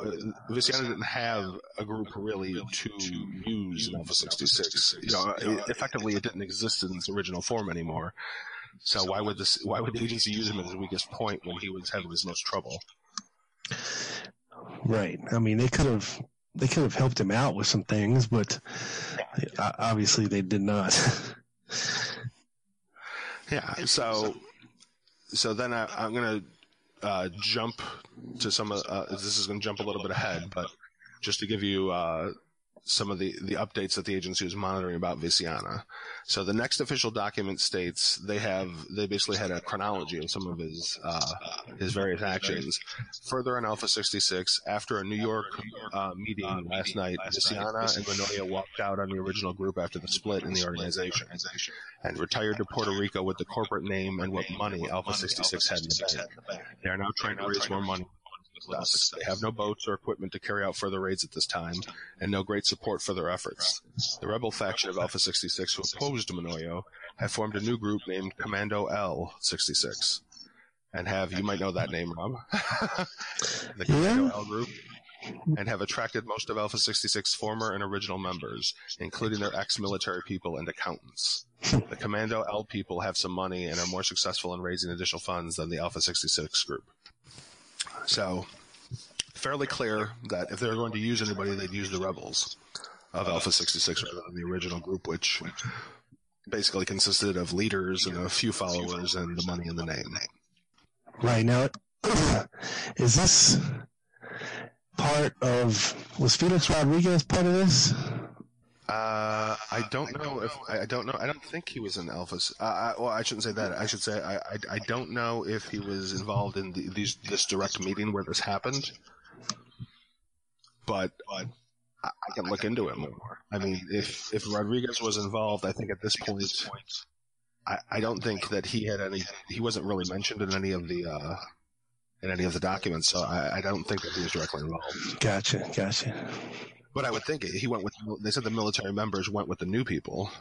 Speaker 12: Veciana didn't have a group really to use in Alpha 66. You know, it, effectively it didn't exist in its original form anymore. So why would this, why would the agency use him at his weakest point when he was having his most trouble?
Speaker 11: Right. I mean, they could have they could have helped him out with some things, but uh, obviously they did not.
Speaker 12: Yeah. So, so then I, I'm gonna uh, jump to some of. Uh, this is gonna jump a little bit ahead, but just to give you uh, some of the the updates that the agency was monitoring about Veciana. So the next official document states they have they basically had a chronology of some of his uh, his various actions. Further on Alpha 66, after a New York uh, meeting last night, Veciana and Menoyo walked out on the original group after the split in the organization and retired to Puerto Rico with the corporate name and what money Alpha 66 had in the bank. They are now trying to raise more money. With us. They have no boats or equipment to carry out further raids at this time, and no great support for their efforts. The rebel faction of Alpha 66, who opposed Menoyo, have formed a new group named Commando L 66, and have you might know that name, Rob, the Commando
Speaker 11: Yeah.
Speaker 12: L group, and have attracted most of Alpha 66 former and original members, including their ex-military people and accountants. The Commando L people have some money and are more successful in raising additional funds than the Alpha 66 group. So, fairly clear that if they were going to use anybody, they'd use the rebels of Alpha 66 rather than the original group, which basically consisted of leaders and a few followers and the money in the name.
Speaker 11: Right now, is this part of was Felix Rodriguez part of this?
Speaker 12: Uh, I don't know if I I don't know. I don't think he was in Elvis. Uh, I, well, I shouldn't say that. I should say I, I, I don't know if he was involved in the, these this direct meeting where this happened. But I, I can look into it more. I mean, if if Rodriguez was involved, I think at this point, I, I don't think that he had any. He wasn't really mentioned in any of the uh, in any of the documents, so I, I don't think that he was directly involved.
Speaker 11: Gotcha, gotcha.
Speaker 12: But I would think he went with. They said the military members went with the new people.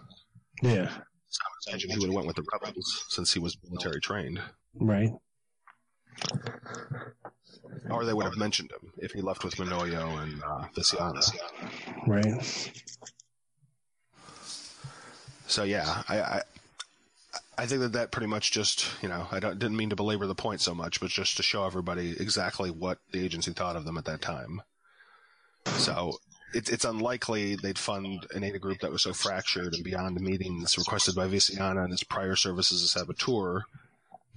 Speaker 11: Yeah.
Speaker 12: So I would imagine he would have went with the rebels since he was military trained,
Speaker 11: Right.
Speaker 12: or they would have mentioned him if he left with Menoyo and uh, Veciana.
Speaker 11: Right.
Speaker 12: So yeah, I, I I think that that pretty much just you know I don't, didn't mean to belabor the point so much, but just to show everybody exactly what the agency thought of them at that time. So it's it's unlikely they'd fund an AIDA group that was so fractured and beyond the meetings requested by Veciana and his prior services as a saboteur.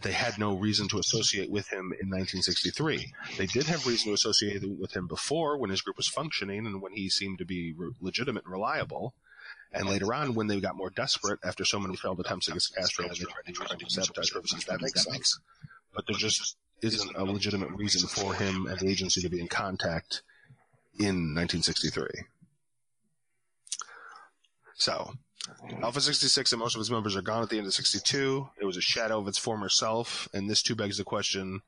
Speaker 12: They had no reason to associate with him in 1963. They did have reason to associate with him before when his group was functioning and when he seemed to be re- legitimate and reliable. And later on, when they got more desperate after so many failed attempts against Castro, and they tried to for sabotage purposes, that makes sense. But there just isn't a legitimate reason for him and the agency to be in contact in 1963. So, Alpha 66 and most of its members are gone at the end of 62. It was a shadow of its former self, and this too begs the question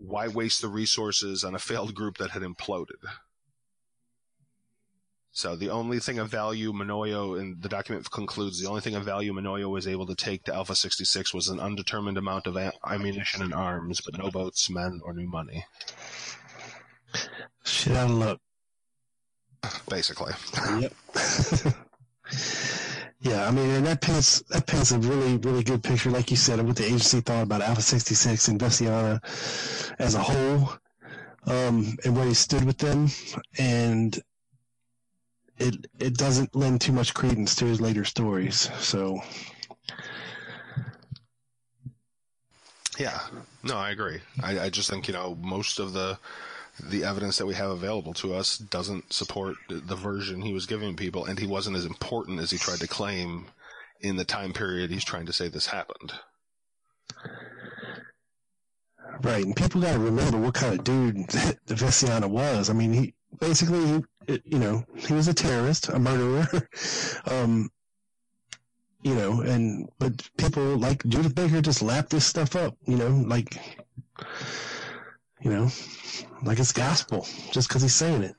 Speaker 12: why waste the resources on a failed group that had imploded? So the only thing of value Menoyo, and the document concludes, the only thing of value Menoyo was able to take to Alpha 66 was an undetermined amount of ammunition and arms, but no boats, men, or new money.
Speaker 11: Shit out of luck.
Speaker 12: Basically.
Speaker 11: Yep. yeah, I mean, and that paints that paints a really really good picture, like you said, of what the agency thought about Alpha sixty six and Veciana as a whole, um, and where he stood with them, and it it doesn't lend too much credence to his later stories. So
Speaker 12: Yeah, no, I agree. I, I just think you know most of the the evidence that we have available to us doesn't support the, version he was giving people, and he wasn't as important as he tried to claim in the time period he's trying to say this happened.
Speaker 11: Right, and people got to remember what kind of dude the Veciana was. I mean, he basically, you know, he was a terrorist, a murderer. um, you know, and but people like Judyth Baker just lap this stuff up. You know, like, you know, like it's gospel just because he's saying it.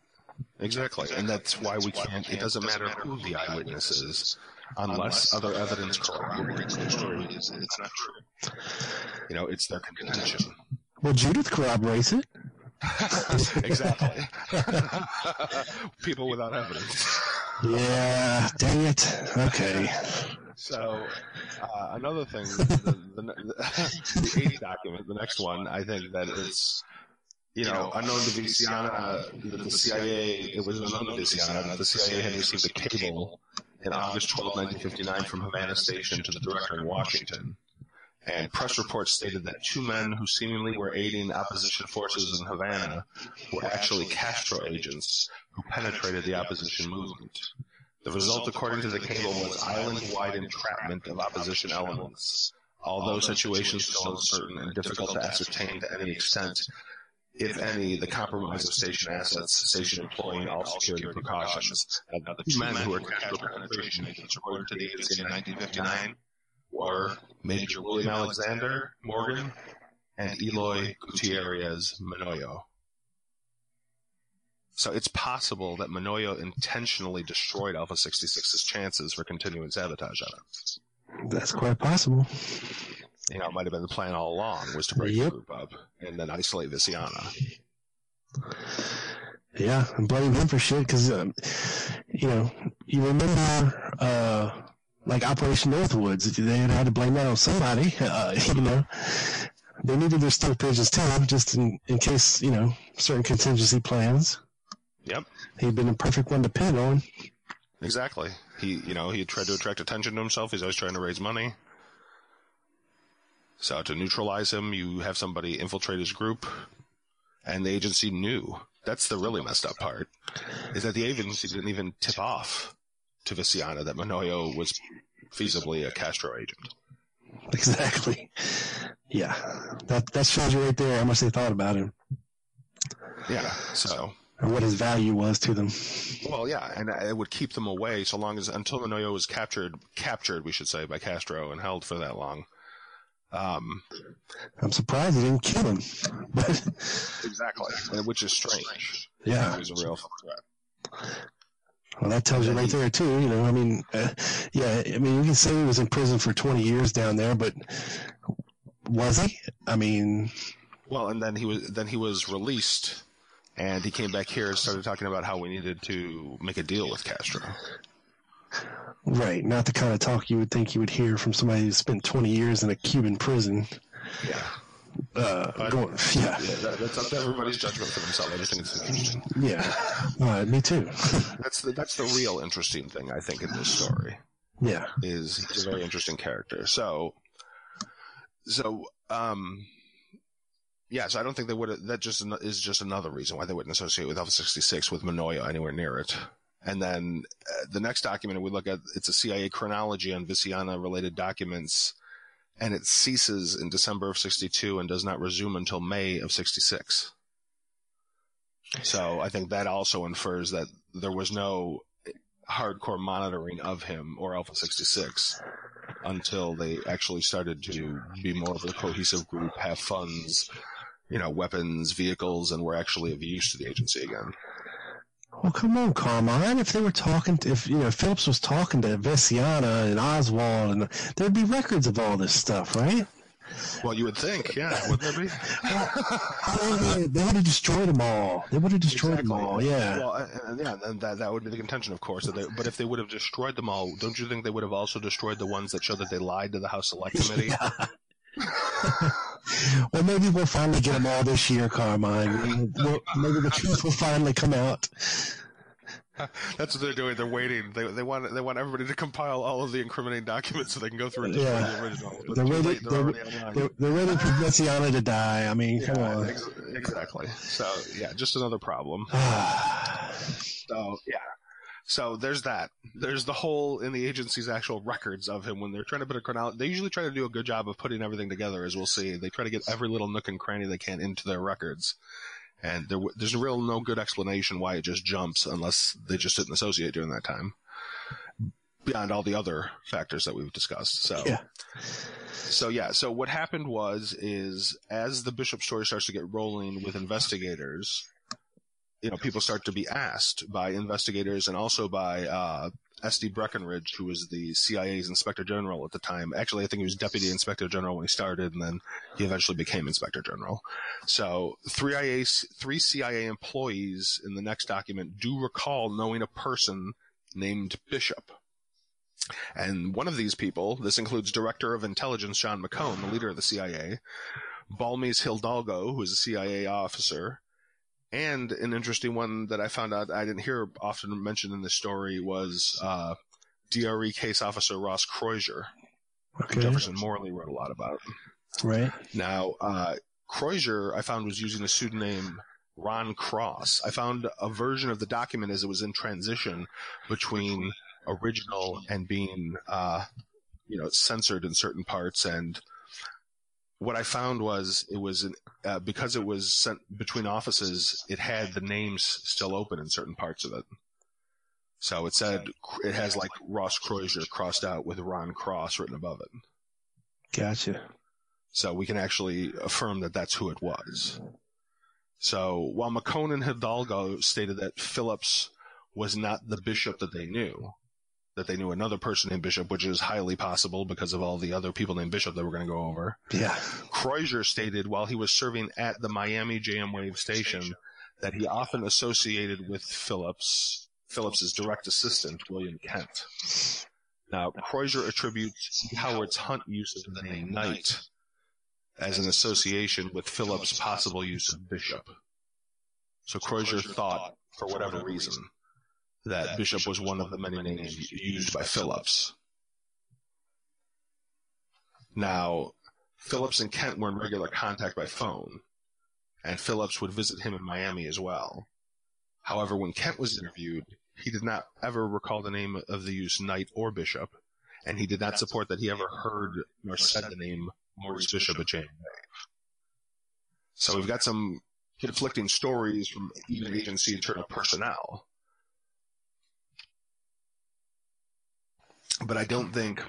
Speaker 12: Exactly, and that's why we can't. It doesn't matter who the eyewitness is, unless other evidence corroborates their story. It's, it's not true. You know, it's their contention.
Speaker 11: Well, Judyth corroborates it.
Speaker 12: exactly. People without evidence.
Speaker 11: Yeah, dang it. Okay.
Speaker 12: So, uh, another thing, the, the, the, the 80 document, the next one, I think that it's, you know, unknown to Veciana, the, the CIA, it was unknown to Veciana that the CIA had received a cable in August 12, 1959 from Havana Station to the director in Washington. And press reports stated that two men who seemingly were aiding opposition forces in Havana were actually Castro agents who penetrated the opposition movement. The result, according to the cable, was island-wide entrapment of opposition elements. Although situations still uncertain and difficult to ascertain to any extent, if any, the compromise of station assets, station employing all security precautions. Now, the two men who were Castro penetration agents, according to the agency in 1959, were Major William Alexander Morgan and Eloy Gutierrez Menoyo. So it's possible that Menoyo intentionally destroyed Alpha 66's chances for continuing sabotage on it.
Speaker 11: That's quite possible.
Speaker 12: You know, it might have been the plan all along was to break
Speaker 11: Yep.
Speaker 12: the group up and then isolate Veciana.
Speaker 11: Yeah, and blame him for shit because, um, you know, you remember, uh, like Operation Northwoods, they had had to blame that on somebody, uh, you know. They needed their steel pigeons too, just in, in case, you know, certain contingency plans.
Speaker 12: Yep,
Speaker 11: He'd been a perfect one to pin on.
Speaker 12: exactly. He, you know, he tried to attract attention to himself. He's always trying to raise money. So to neutralize him, you have somebody infiltrate his group, and the agency knew. That's the really messed up part, is that the agency didn't even tip off to Veciana that Menoyo was feasibly a Castro agent.
Speaker 11: Exactly. Yeah, that that shows you right there how much they thought about him
Speaker 12: Yeah. So,
Speaker 11: and what his value was to them.
Speaker 12: well, yeah, and it would keep them away so long as until Menoyo was captured, captured, we should say, by Castro and held for that long. Um,
Speaker 11: I'm surprised he didn't kill him. But
Speaker 12: exactly, which is strange.
Speaker 11: Yeah.
Speaker 12: He was a real threat.
Speaker 11: Well, that tells you right there too. You know, I mean, uh, yeah, I mean, you can say he was in prison for 20 years down there, but was he? I mean,
Speaker 12: Well, and then he was then he was released, and he came back here and started talking about how we needed to make a deal with Castro.
Speaker 11: Right, not the kind of talk you would think you would hear from somebody who spent 20 years in a Cuban prison.
Speaker 12: Yeah.
Speaker 11: Uh, going, yeah,
Speaker 12: that, that's up to everybody's judgment for themselves. I just think it's interesting.
Speaker 11: yeah, uh, me too.
Speaker 12: That's the that's the real interesting thing I think in this story.
Speaker 11: Yeah,
Speaker 12: is he's a very interesting character. So, so um, yeah. So I don't think they would. That just is just another reason why they wouldn't associate with Alpha sixty six with Menoyo anywhere near it. And then uh, the next document we look at, it's a CIA chronology on Veciana related documents, and it ceases in December of sixty two and does not resume until May of sixty six. So I think that also infers that there was no hardcore monitoring of him or Alpha 66 until they actually started to be more of a cohesive group, have funds, you know, weapons, vehicles, and were actually of use to the agency again.
Speaker 11: Well, come on, Carmine. If they were talking, to, if you know, Phillips was talking to Veciana and Oswald, and there'd be records of all this stuff, right?
Speaker 12: Well, you would think, yeah, wouldn't there be?
Speaker 11: Oh, they would have destroyed them all. They would have destroyed them all. Yeah.
Speaker 12: Well, and, and yeah, and that that would be the contention, of course. They, but if they would have destroyed them all, don't you think they would have also destroyed the ones that show that they lied to the House Select Committee?
Speaker 11: well, maybe we'll finally get them all this year, Carmine. We'll, maybe the truth will finally come out.
Speaker 12: That's what they're doing. They're waiting. They, they want they want everybody to compile all of the incriminating documents so they can go through and destroy
Speaker 11: Yeah.
Speaker 12: the original. But
Speaker 11: They're ready.
Speaker 12: they're
Speaker 11: They're, they're, they're ready for Veciana to die. I mean, come on.
Speaker 12: ex- exactly. So yeah, just another problem. so yeah. So there's that. There's the hole in the agency's actual records of him when they're trying to put a chronology. They usually try to do a good job of putting everything together, as we'll see. They try to get every little nook and cranny they can into their records. And there, there's real no good explanation why it just jumps unless they just didn't associate during that time. Beyond all the other factors that we've discussed. So
Speaker 11: Yeah.
Speaker 12: so yeah, so what happened was is as the bishop story starts to get rolling with investigators, you know, people start to be asked by investigators and also by uh, S.D. Breckinridge, who was the CIA's inspector general at the time. Actually, I think he was deputy inspector general when he started, and then he eventually became inspector general. So three IA, three CIA employees in the next document do recall knowing a person named Bishop. And one of these people, this includes Director of Intelligence John McCone, the leader of the CIA, Balmes Hidalgo, who is a CIA officer, and an interesting one that I found out I didn't hear often mentioned in this story was uh, DRE case officer Ross Crozier,
Speaker 11: Okay.
Speaker 12: Jefferson Morley wrote a lot about.
Speaker 11: Right.
Speaker 12: Now, uh, Crozier, I found, was using a pseudonym Ron Cross. I found a version of the document as it was in transition between original and being, uh, you know, censored in certain parts. And what I found was it was an, uh, because it was sent between offices, it had the names still open in certain parts of it. So it said it has like Ross Crozier crossed out with Ron Cross written above it.
Speaker 11: Gotcha.
Speaker 12: So we can actually affirm that that's who it was. So while McCone and Hidalgo stated that Phillips was not the bishop that they knew, that they knew another person named Bishop, which is highly possible because of all the other people named Bishop that we're going to go over.
Speaker 11: Yeah.
Speaker 12: Crozier stated while he was serving at the Miami JM Wave station that he often associated with Phillips, Phillips's direct assistant, William Kent. Now, Crozier attributes Howard's Hunt use of the name Knight as an association with Phillips' possible use of Bishop. So Crozier thought, for whatever reason, that Bishop was one of the many names used by Phillips. Now, Phillips and Kent were in regular contact by phone, and Phillips would visit him in Miami as well. However, when Kent was interviewed, he did not ever recall the name of the use Knight or Bishop, and he did not support that he ever heard nor said the name Maurice Bishop at J. So we've got some conflicting stories from even agency internal personnel. But I don't think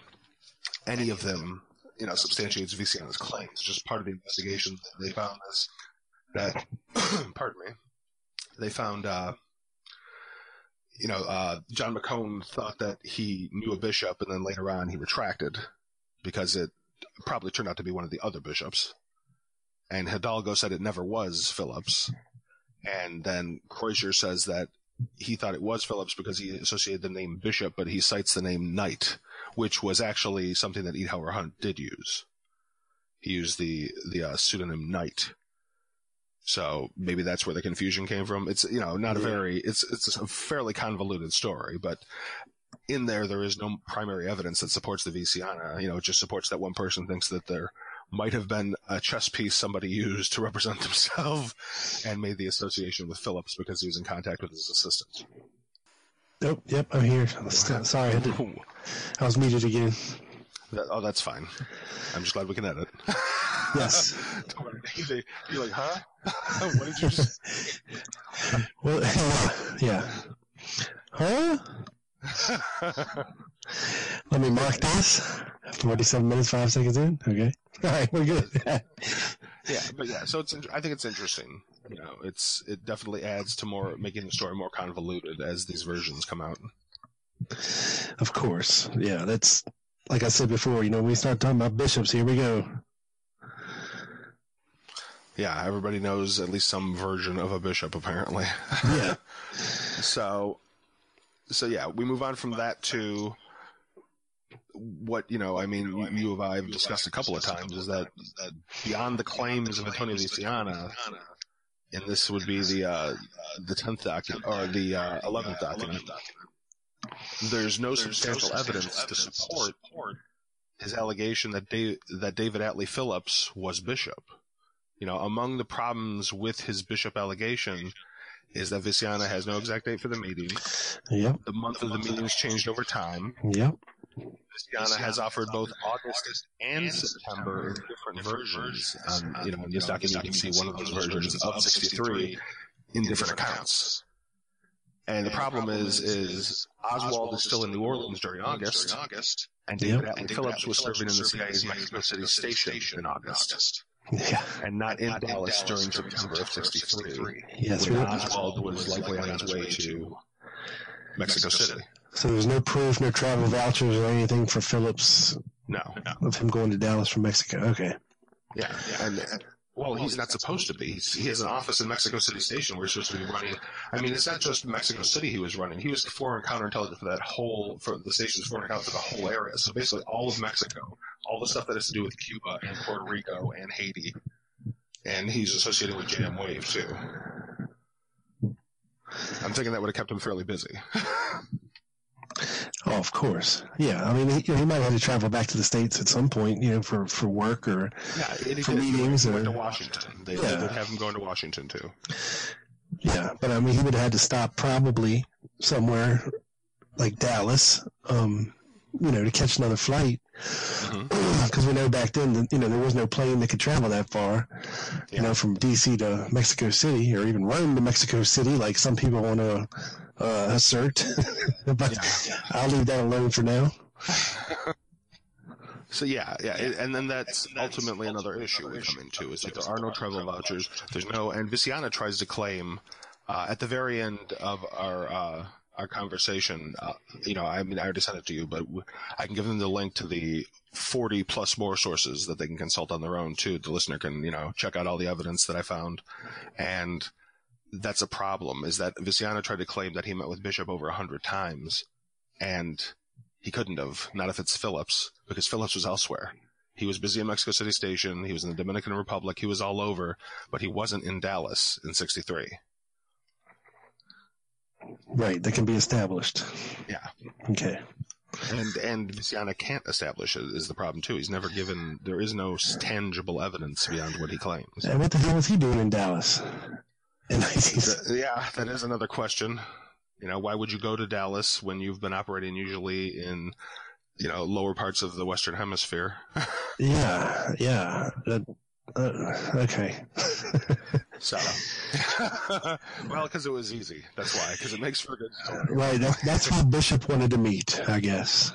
Speaker 12: any of them you know substantiates Veciana's claims. It's Just part of the investigation, that they found this that pardon me, they found uh, you know uh, John McCone thought that he knew a bishop, and then later on he retracted because it probably turned out to be one of the other bishops. And Hidalgo said it never was Phillips. And then Crozier says that he thought it was Phillips because he associated the name Bishop, but he cites the name Knight, which was actually something that E. Howard Hunt did use. He used the the uh, pseudonym Knight. So maybe that's where the confusion came from. It's you know not a very it's it's a fairly convoluted story, but in there there is no primary evidence that supports the Veciana. You know, it just supports that one person thinks that there might have been a chess piece somebody used to represent themselves and made the association with Phillips because he was in contact with his assistant.
Speaker 11: Oh, yep, I'm here. Sorry, I, did, I was muted again.
Speaker 12: That, oh, that's fine. I'm just glad we can edit.
Speaker 11: Yes.
Speaker 12: You're like, huh? what did you just?
Speaker 11: Well, yeah. Huh? Let me mark this. 47 minutes, 5 seconds in. Okay. All right, we're good.
Speaker 12: yeah, but yeah, so it's. I think it's interesting. You know, it's it definitely adds to more making the story more convoluted as these versions come out.
Speaker 11: Of course. Yeah, that's like I said before. You know, we start talking about bishops. Here we go.
Speaker 12: Yeah, everybody knows at least some version of a bishop, apparently.
Speaker 11: Yeah.
Speaker 12: so, so yeah, we move on from that to what you know. I mean, you, you and I have discussed a couple of times is that beyond the claims of Antonio Veciana, and this would be the uh, the tenth document or the uh, eleventh document. There's no substantial evidence to support his allegation that Dave, that David Atlee Phillips was bishop. You know, among the problems with his bishop allegation is that Veciana has no exact date for the meeting.
Speaker 11: Yep.
Speaker 12: The month of the meetings changed over time.
Speaker 11: Yep.
Speaker 12: Veciana has offered both August and September in different versions. Um, you know, in this document you can see one of those versions of 63 in different accounts. And the problem is, is Oswald is still in New Orleans during August, and David Atlee Phillips was serving in the CIA's Mexico City station in August.
Speaker 11: Yeah.
Speaker 12: And not in Dallas during September of 63.
Speaker 11: Yes,
Speaker 12: when Oswald was likely on his way to Mexico City.
Speaker 11: So there's no proof, no travel vouchers or anything for Phillips
Speaker 12: No.
Speaker 11: of him going to Dallas from Mexico. Okay.
Speaker 12: Yeah. And, and- well, he's not supposed to be. He's, he has an office in Mexico City Station where he's supposed to be running. I mean, it's not just Mexico City he was running. He was foreign counterintelligence for that whole, for the station's foreign counterintelligence for the whole area. So basically all of Mexico, all the stuff that has to do with Cuba and Puerto Rico and Haiti. And he's associated with JM Wave too. I'm thinking that would have kept him fairly busy.
Speaker 11: Oh, of course. Yeah. I mean, he, you know, he might have to travel back to the States at some point, you know, for, for work or
Speaker 12: Yeah,
Speaker 11: for meetings. Or,
Speaker 12: went to Washington. They, They'd have him going to Washington too.
Speaker 11: yeah. But I mean, he would have had to stop probably somewhere like Dallas, um, you know, to catch another flight.
Speaker 12: Mm-hmm.
Speaker 11: Because we know back then, you know, there was no plane that could travel that far, you know, from D.C. to Mexico City or even Rome to Mexico City, like some people want to uh, assert. but I'll leave that alone for now.
Speaker 12: So yeah, yeah, it- and then that's ultimately another issue we come into is that there are no travel vouchers. There's no, and Veciana tries to claim uh, at the very end of our uh, our conversation. Uh, you know, I mean, I already sent it to you, but I can give them the link to the 40 plus more sources that they can consult on their own too. The listener can, you know, check out all the evidence that I found, and that's a problem. Is that Veciana tried to claim that he met with Bishop over a hundred times, and he couldn't have, not if it's Phillips, because Phillips was elsewhere. He was busy in Mexico City Station. He was in the Dominican Republic. He was all over, but he wasn't in Dallas in 63.
Speaker 11: Right. That can be established.
Speaker 12: Yeah.
Speaker 11: Okay.
Speaker 12: And, and Veciana can't establish it is the problem too. He's never given, there is no tangible evidence beyond what he claims.
Speaker 11: And what the hell was he doing in Dallas? In 19...
Speaker 12: Th- yeah, that is another question. You know, why would you go to Dallas when you've been operating usually in, you know, lower parts of the Western Hemisphere?
Speaker 11: Yeah, yeah. That, uh, okay.
Speaker 12: So, well, because it was easy. That's why. Because it makes for a good story.
Speaker 11: right. That, that's who Bishop wanted to meet, I guess.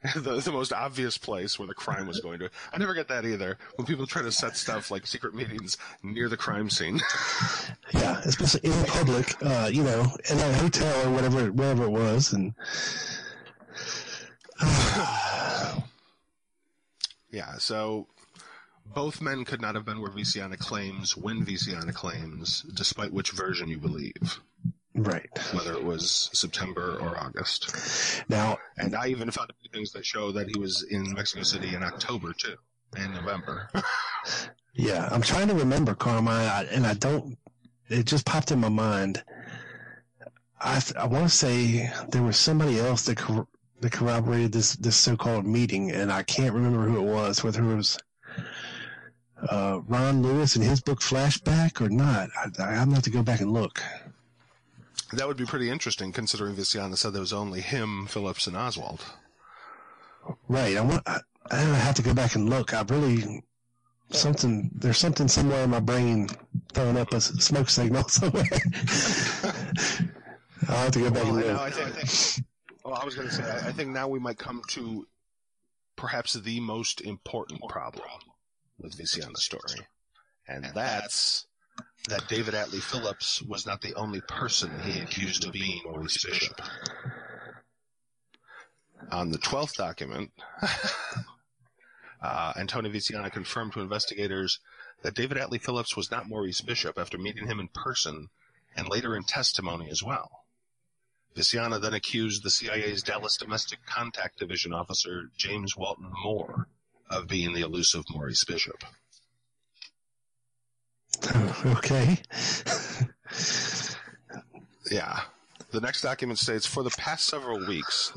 Speaker 12: the, the most obvious place where the crime was going to. I never get that either. When people try to set stuff like secret meetings near the crime scene.
Speaker 11: Yeah, especially in public, uh, you know, in a hotel or whatever, wherever it was, and
Speaker 12: yeah, so both men could not have been where Veciana claims when Veciana claims, despite which version you believe.
Speaker 11: Right.
Speaker 12: Whether it was September or August.
Speaker 11: Now,
Speaker 12: and I even found a few things that show that he was in Mexico City in October too, and November.
Speaker 11: yeah, I'm trying to remember Carmine, and I don't. It just popped in my mind. I I want to say there was somebody else that cor- that corroborated this this so-called meeting, and I can't remember who it was. Whether it was uh, Ron Lewis in his book Flashback or not. I, I'm gonna have to go back and look.
Speaker 12: That would be pretty interesting, considering Veciana said there was only him, Phillips, and Oswald.
Speaker 11: Right. I want. I, I have to go back and look. I really something. There's something somewhere in my brain throwing up a smoke signal somewhere. I'll have to go back
Speaker 12: well,
Speaker 11: and look.
Speaker 12: I, think, I think, well, I was going to say, I, I think now we might come to perhaps the most important problem with Veciana's story, and that's that David Atlee Phillips was not the only person he accused of being Maurice Bishop. On the 12th document, uh, Antonio Veciana confirmed to investigators that David Atlee Phillips was not Maurice Bishop after meeting him in person and later in testimony as well. Veciana then accused the CIA's Dallas Domestic Contact Division officer, James Walton Moore, of being the elusive Maurice Bishop.
Speaker 11: Okay.
Speaker 12: yeah. The next document states For the past several weeks,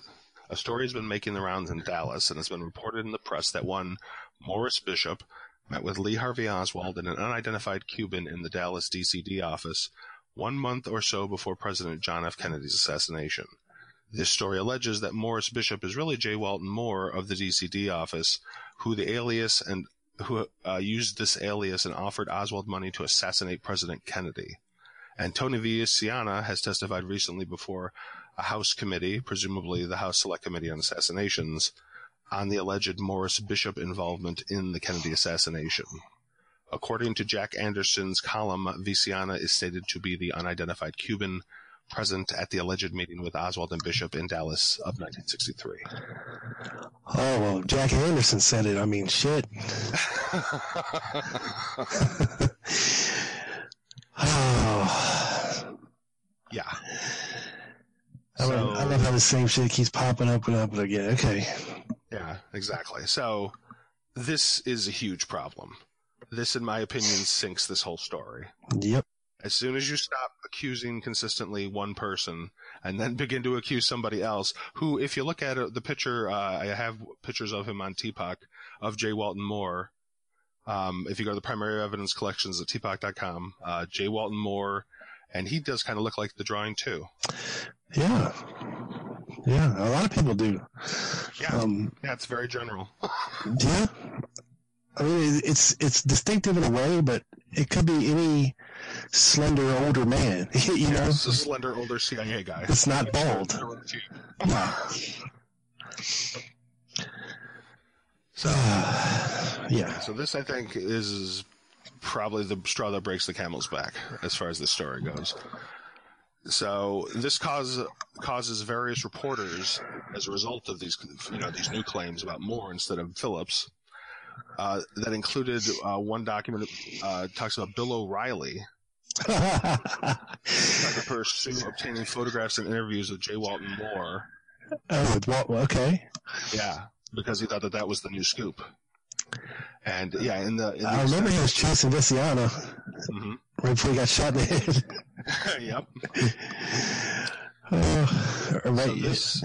Speaker 12: a story has been making the rounds in Dallas and has been reported in the press that one Morris Bishop met with Lee Harvey Oswald and an unidentified Cuban in the Dallas DCD office one month or so before President John F. Kennedy's assassination. This story alleges that Morris Bishop is really J. Walton Moore of the DCD office, who the alias and who uh, used this alias and offered Oswald money to assassinate President Kennedy. And Tony Veciana has testified recently before a House committee, presumably the House Select Committee on Assassinations, on the alleged Morris Bishop involvement in the Kennedy assassination. According to Jack Anderson's column, Veciana is stated to be the unidentified Cuban present at the alleged meeting with Oswald and Bishop in Dallas of 1963.
Speaker 11: Oh, well, Jack Anderson said it. I mean, shit. oh.
Speaker 12: Yeah.
Speaker 11: I,
Speaker 12: So-
Speaker 11: love, I love how the same shit keeps popping up and up and again. Okay.
Speaker 12: Yeah, exactly. So this is a huge problem. This, in my opinion, sinks this whole story.
Speaker 11: Yep.
Speaker 12: As soon as you stop accusing consistently one person and then begin to accuse somebody else, who, if you look at it, the picture, uh, I have pictures of him on TPOC of J. Walton Moore. Um, if you go to the primary evidence collections at tpoc.com, uh, J. Walton Moore, and he does kind of look like the drawing too.
Speaker 11: Yeah. Yeah. A lot of people do.
Speaker 12: Yeah.
Speaker 11: Um,
Speaker 12: yeah, it's very general.
Speaker 11: yeah. I mean, it's it's distinctive in a way, but it could be any slender older man. you know,
Speaker 12: It's a slender older CIA guy.
Speaker 11: it's not bald. Yeah.
Speaker 12: So,
Speaker 11: yeah.
Speaker 12: So this, I think, is probably the straw that breaks the camel's back as far as the story goes. So this cause, causes various reporters, as a result of these, you know, these new claims about Moore instead of Phillips, uh, that included uh, one document uh, talks about Bill O'Reilly. to pursue obtaining photographs and interviews with J. Walton Moore.
Speaker 11: Oh, with okay.
Speaker 12: Yeah, because he thought that that was the new scoop. And yeah, in the in
Speaker 11: I remember he was chasing Veciana
Speaker 12: Mhm.
Speaker 11: right before he got shot in the head.
Speaker 12: yep.
Speaker 11: Uh, right,
Speaker 12: So this,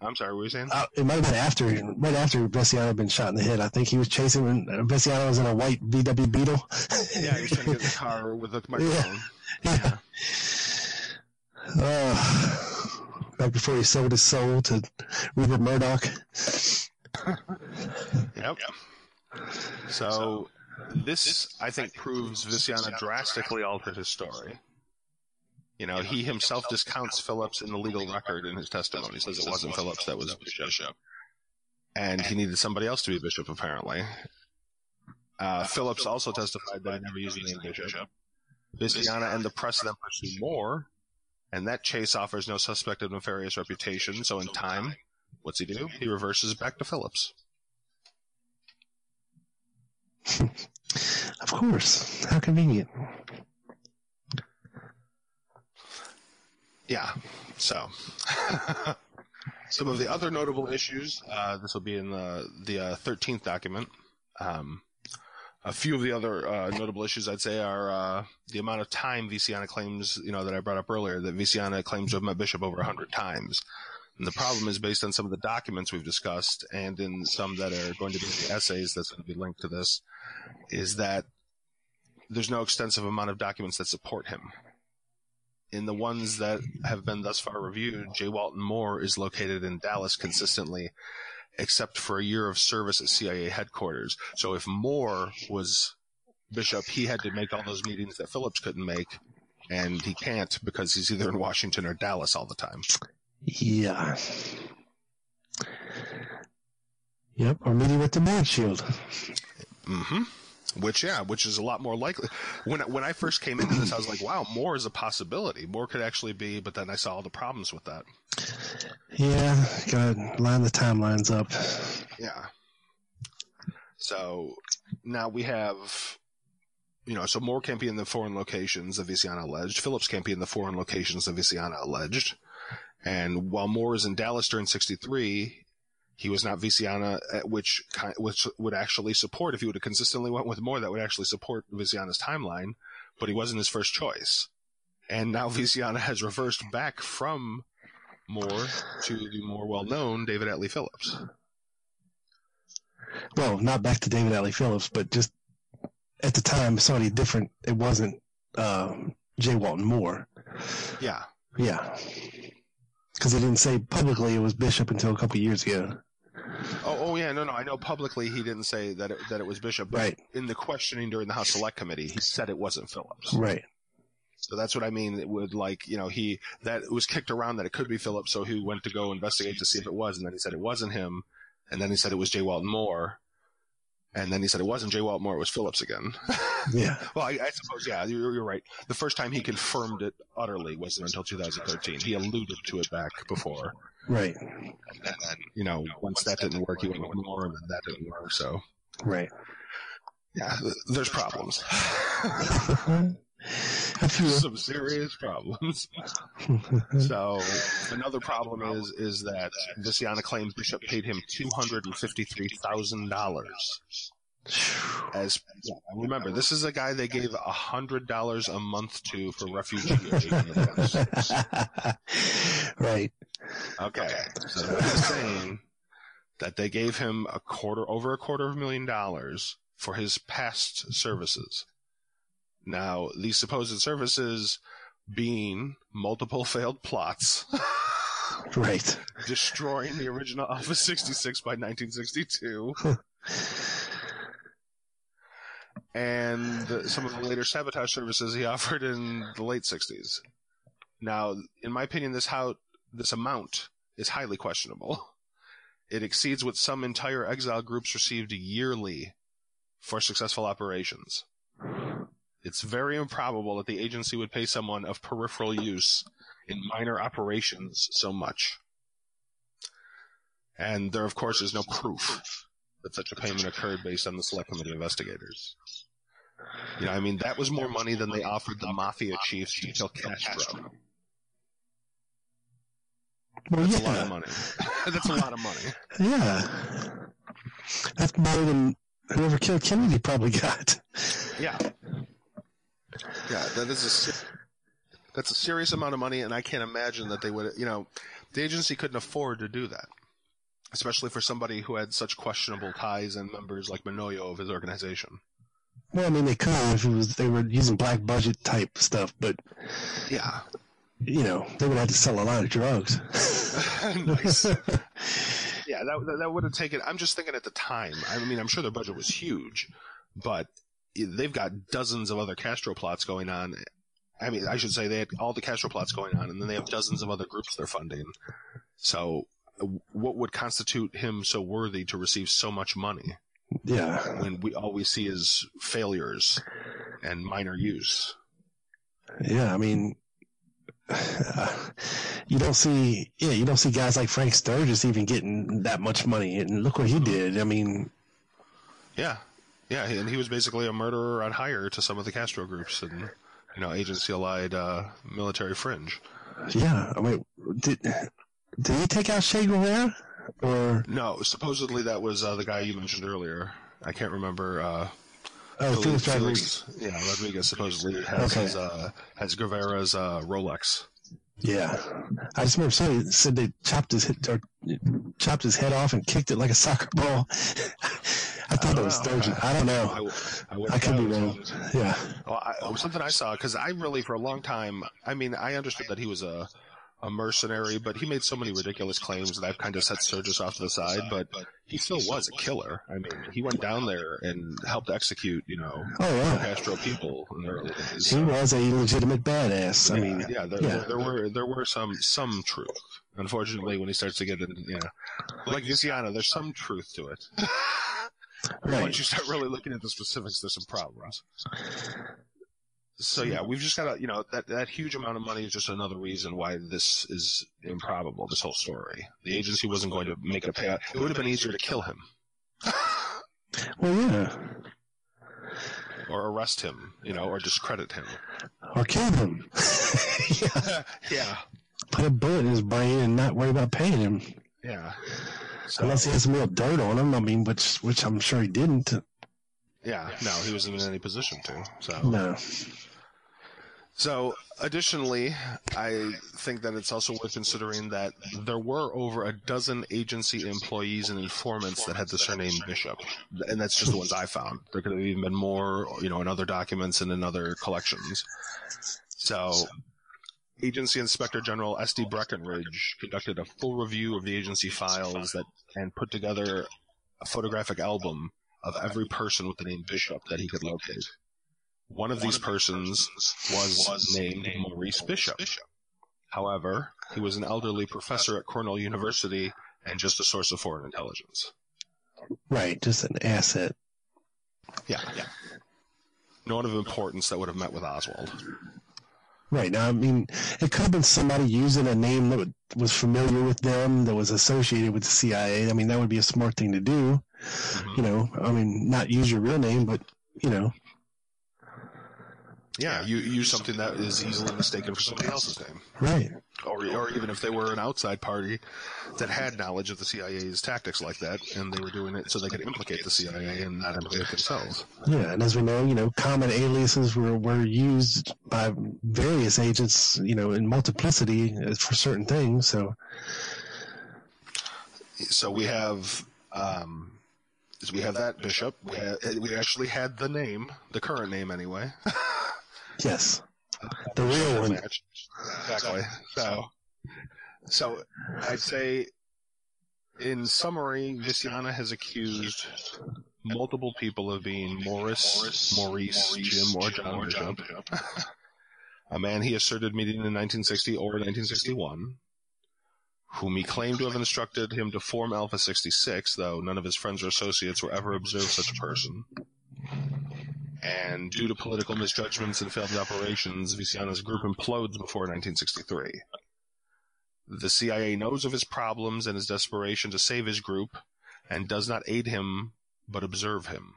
Speaker 12: I'm sorry, what were you saying?
Speaker 11: uh, it might have been after, right after Veciana had been shot in the head. I think he was chasing when uh, Veciana was in a white VW Beetle.
Speaker 12: yeah, he was trying to get the car with the microphone.
Speaker 11: Yeah. Uh, back before he sold his soul to Rupert Murdoch.
Speaker 12: Yep. So this, I think, proves Veciana drastically altered his story. You know, he himself discounts Phillips in the legal record in his testimony. He says it wasn't Phillips that was Bishop. and he needed somebody else to be bishop, apparently. Uh, Phillips also testified that he never used the name bishop. Veciana and the press then pursue more, and that chase offers no suspect of nefarious reputation, so in time, what's he do? He reverses back to Phillips.
Speaker 11: Of course. How convenient.
Speaker 12: Yeah. So, some of the other notable issues. Uh, this will be in the the uh, thirteenth document. Um, a few of the other uh, notable issues I'd say are uh, the amount of time Veciana claims, you know, that I brought up earlier, that Veciana claims to have met Bishop over hundred times. And the problem is based on some of the documents we've discussed and in some that are going to be the essays that's going to be linked to this, is that there's no extensive amount of documents that support him. In the ones that have been thus far reviewed, J. Walton Moore is located in Dallas consistently, except for a year of service at CIA headquarters. So if Moore was Bishop, he had to make all those meetings that Phillips couldn't make, and he can't because he's either in Washington or Dallas all the time.
Speaker 11: Yeah. Yep, or meeting with the man shield.
Speaker 12: Mm-hmm. Which, yeah, which is a lot Moore likely. When when I first came into this, I was like, "Wow, more is a possibility. Moore could actually be." But then I saw all the problems with that.
Speaker 11: Yeah, gotta line the timelines up.
Speaker 12: Yeah. So now we have, you know, so Moore can't be in the foreign locations that Veciana alleged. Phillips can't be in the foreign locations that Veciana alleged. And while Moore is in Dallas during 63, he was not Veciana, uh, which, which would actually support, if he would have consistently went with Moore, that would actually support Veciana's timeline, but he wasn't his first choice. And now Veciana has reversed back from Moore to the more well-known David Atlee Phillips.
Speaker 11: Well, not back to David Atlee Phillips, but just at the time, somebody different. It wasn't um, J. Walton Moore.
Speaker 12: Yeah.
Speaker 11: Yeah. Because they didn't say publicly it was Bishop until a couple years ago.
Speaker 12: Oh, oh yeah, no, no. I know publicly he didn't say that it, that it was Bishop, but
Speaker 11: right.
Speaker 12: in the questioning during the House Select Committee, he said it wasn't Phillips.
Speaker 11: Right.
Speaker 12: So that's what I mean. It would like, you know, he, that it was kicked around that it could be Phillips. So he went to go investigate to see if it was. And then he said it wasn't him. And then he said it was J. Walton Moore. And then he said it wasn't J. Walton Moore, it was Phillips again.
Speaker 11: Yeah.
Speaker 12: well, I, I, suppose, yeah, you're, you're, right. The first time he confirmed it utterly wasn't until 2013. He alluded to it back before.
Speaker 11: Right.
Speaker 12: And then, you know, once that didn't work, he went with Moore, and then that didn't work. So.
Speaker 11: Right.
Speaker 12: Yeah, there's problems. Some serious problems. so another problem is is that Veciana claims Bishop paid him two hundred and fifty three thousand dollars. As remember, this is a guy they gave a hundred dollars a month to for refugee
Speaker 11: right.
Speaker 12: Okay. So that's saying that they gave him a quarter over a quarter of a million dollars for his past services. Now, these supposed services being multiple failed plots.
Speaker 11: right.
Speaker 12: Destroying the original Alpha 66 by 1962. and some of the later sabotage services he offered in the late 60s. Now, in my opinion, this how this amount is highly questionable. It exceeds what some entire exile groups received yearly for successful operations. It's very improbable that the agency would pay someone of peripheral use in minor operations so much. And there, of course, is no proof that such a payment occurred based on the Select Committee investigators. You know, I mean, that was more money than they offered the mafia chiefs to kill Castro.
Speaker 11: Well,
Speaker 12: That's
Speaker 11: yeah.
Speaker 12: a lot of money. That's a lot of money.
Speaker 11: Yeah. That's more than whoever killed Kennedy probably got.
Speaker 12: Yeah. Yeah, that is a that's a serious amount of money, and I can't imagine that they would. You know, the agency couldn't afford to do that, especially for somebody who had such questionable ties and members like Menoyo of his organization.
Speaker 11: Well, I mean, they could if it was they were using black budget type stuff, but
Speaker 12: Yeah,
Speaker 11: you know, they would have to sell a lot of drugs.
Speaker 12: nice. Yeah, that that, that would have taken. I'm just thinking at the time. I mean, I'm sure their budget was huge, but they've got dozens of other Castro plots going on. I mean, I should say they had all the Castro plots going on, and then they have dozens of other groups they're funding. So what would constitute him so worthy to receive so much money?
Speaker 11: Yeah.
Speaker 12: When we all we see is failures and minor use.
Speaker 11: Yeah, I mean, you don't see, yeah, you don't see guys like Frank Sturgis even getting that much money, and look what he did. I mean,
Speaker 12: yeah, yeah, and he was basically a murderer on hire to some of the Castro groups and you know agency allied uh, military fringe.
Speaker 11: Yeah, I mean, did did he take out Che Guevara? Or
Speaker 12: no, supposedly that was uh, the guy you mentioned earlier. I can't remember. Uh,
Speaker 11: oh, Felix Rodriguez.
Speaker 12: Yeah, Rodriguez supposedly has
Speaker 11: okay.
Speaker 12: his, uh, has Guevara's uh, Rolex.
Speaker 11: Yeah, I just remember somebody said they chopped his head, or chopped his head off and kicked it like a soccer ball. I thought that was Sturgis. I don't know.
Speaker 12: I,
Speaker 11: I, I could be wrong. Yeah.
Speaker 12: Well, I, something I saw because I really, for a long time, I mean, I understood that he was a a mercenary, but he made so many ridiculous claims that I've kind of set Sturgis off to the side. But he still was a killer. I mean, he went down there and helped execute, you know,
Speaker 11: oh, yeah.
Speaker 12: Castro people in the early days.
Speaker 11: He was a legitimate badass.
Speaker 12: Yeah,
Speaker 11: I mean,
Speaker 12: yeah, there,
Speaker 11: yeah.
Speaker 12: there were there were some some truth. Unfortunately, when he starts to get in, you know, like Veciana, there's some truth to it.
Speaker 11: Right.
Speaker 12: Once you start really looking at the specifics, there's some problems. So mm-hmm. yeah, we've just got to, you know, that, that huge amount of money is just another reason why this is improbable, this whole story. The agency wasn't going to make a payout. It would have been easier to kill him.
Speaker 11: Well, yeah.
Speaker 12: Or arrest him, you know, or discredit him.
Speaker 11: Or kill him.
Speaker 12: yeah. yeah.
Speaker 11: Put a bullet in his brain and not worry about paying him.
Speaker 12: Yeah.
Speaker 11: So, Unless he has some real dirt on him, I mean, which which I'm sure he didn't.
Speaker 12: Yeah, no, he wasn't in any position to. So
Speaker 11: no.
Speaker 12: So, additionally, I think that it's also worth considering that there were over a dozen agency employees and informants that had the surname Bishop, and that's just the ones I found. There could have even been more, you know, in other documents and in other collections. So, Agency Inspector General S.D. Breckinridge conducted a full review of the agency files that and put together a photographic album of every person with the name Bishop that he could locate. One of these persons was named Maurice Bishop. However, he was an elderly professor at Cornell University and just a source of foreign intelligence.
Speaker 11: Right, just an asset.
Speaker 12: Yeah, yeah. No one of importance that would have met with Oswald.
Speaker 11: Right. Now, I mean, it could have been somebody using a name that was familiar with them, that was associated with the CIA. I mean, that would be a smart thing to do. Mm-hmm. You know, I mean, not use your real name, but, you know.
Speaker 12: Yeah, you use something that is easily mistaken for somebody else's name.
Speaker 11: Right.
Speaker 12: Or, or even if they were an outside party that had knowledge of the CIA's tactics like that, and they were doing it so they could implicate the CIA and not implicate themselves.
Speaker 11: Yeah, and as we know, you know, common aliases were, were used by various agents, you know, in multiplicity for certain things, so.
Speaker 12: So we have, um, we have that bishop. We, have, we actually had the name, the current name anyway.
Speaker 11: Yes. The real one.
Speaker 12: Exactly. So, so I'd say, in summary, Veciana has accused multiple people of being Morris, Maurice, Jim, or John Bishop. a man he asserted meeting in 1960 or 1961, whom he claimed to have instructed him to form Alpha 66, though none of his friends or associates were ever observed such a person and due to political misjudgments and failed operations, Veciana's group implodes before 1963. The CIA knows of his problems and his desperation to save his group, and does not aid him, but observe him.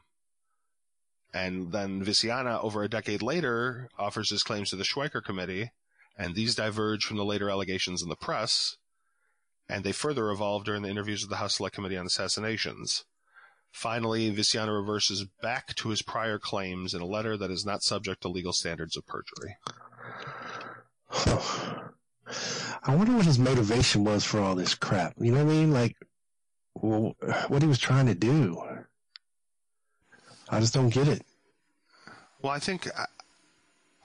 Speaker 12: And then Veciana, over a decade later, offers his claims to the Schweiker Committee, and these diverge from the later allegations in the press, and they further evolve during the interviews with the House Select Committee on Assassinations. Finally, Veciana reverses back to his prior claims in a letter that is not subject to legal standards of perjury.
Speaker 11: I wonder what his motivation was for all this crap. You know what I mean? Like, well, what he was trying to do. I just don't get it.
Speaker 12: Well, I think, I,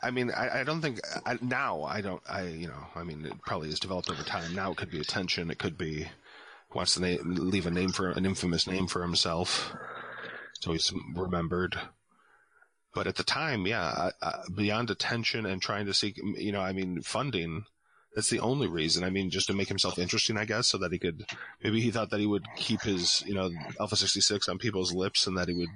Speaker 12: I mean, I, I, don't think I, now. I don't. I you know. I mean, it probably has developed over time. Now it could be attention. It could be wants to name, leave a name for an infamous name for himself, so he's remembered. But at the time, yeah, uh, beyond attention and trying to seek, you know, I mean, funding, That's the only reason. I mean, just to make himself interesting, I guess, so that he could. Maybe he thought that he would keep his, you know, Alpha 66 on people's lips and that he would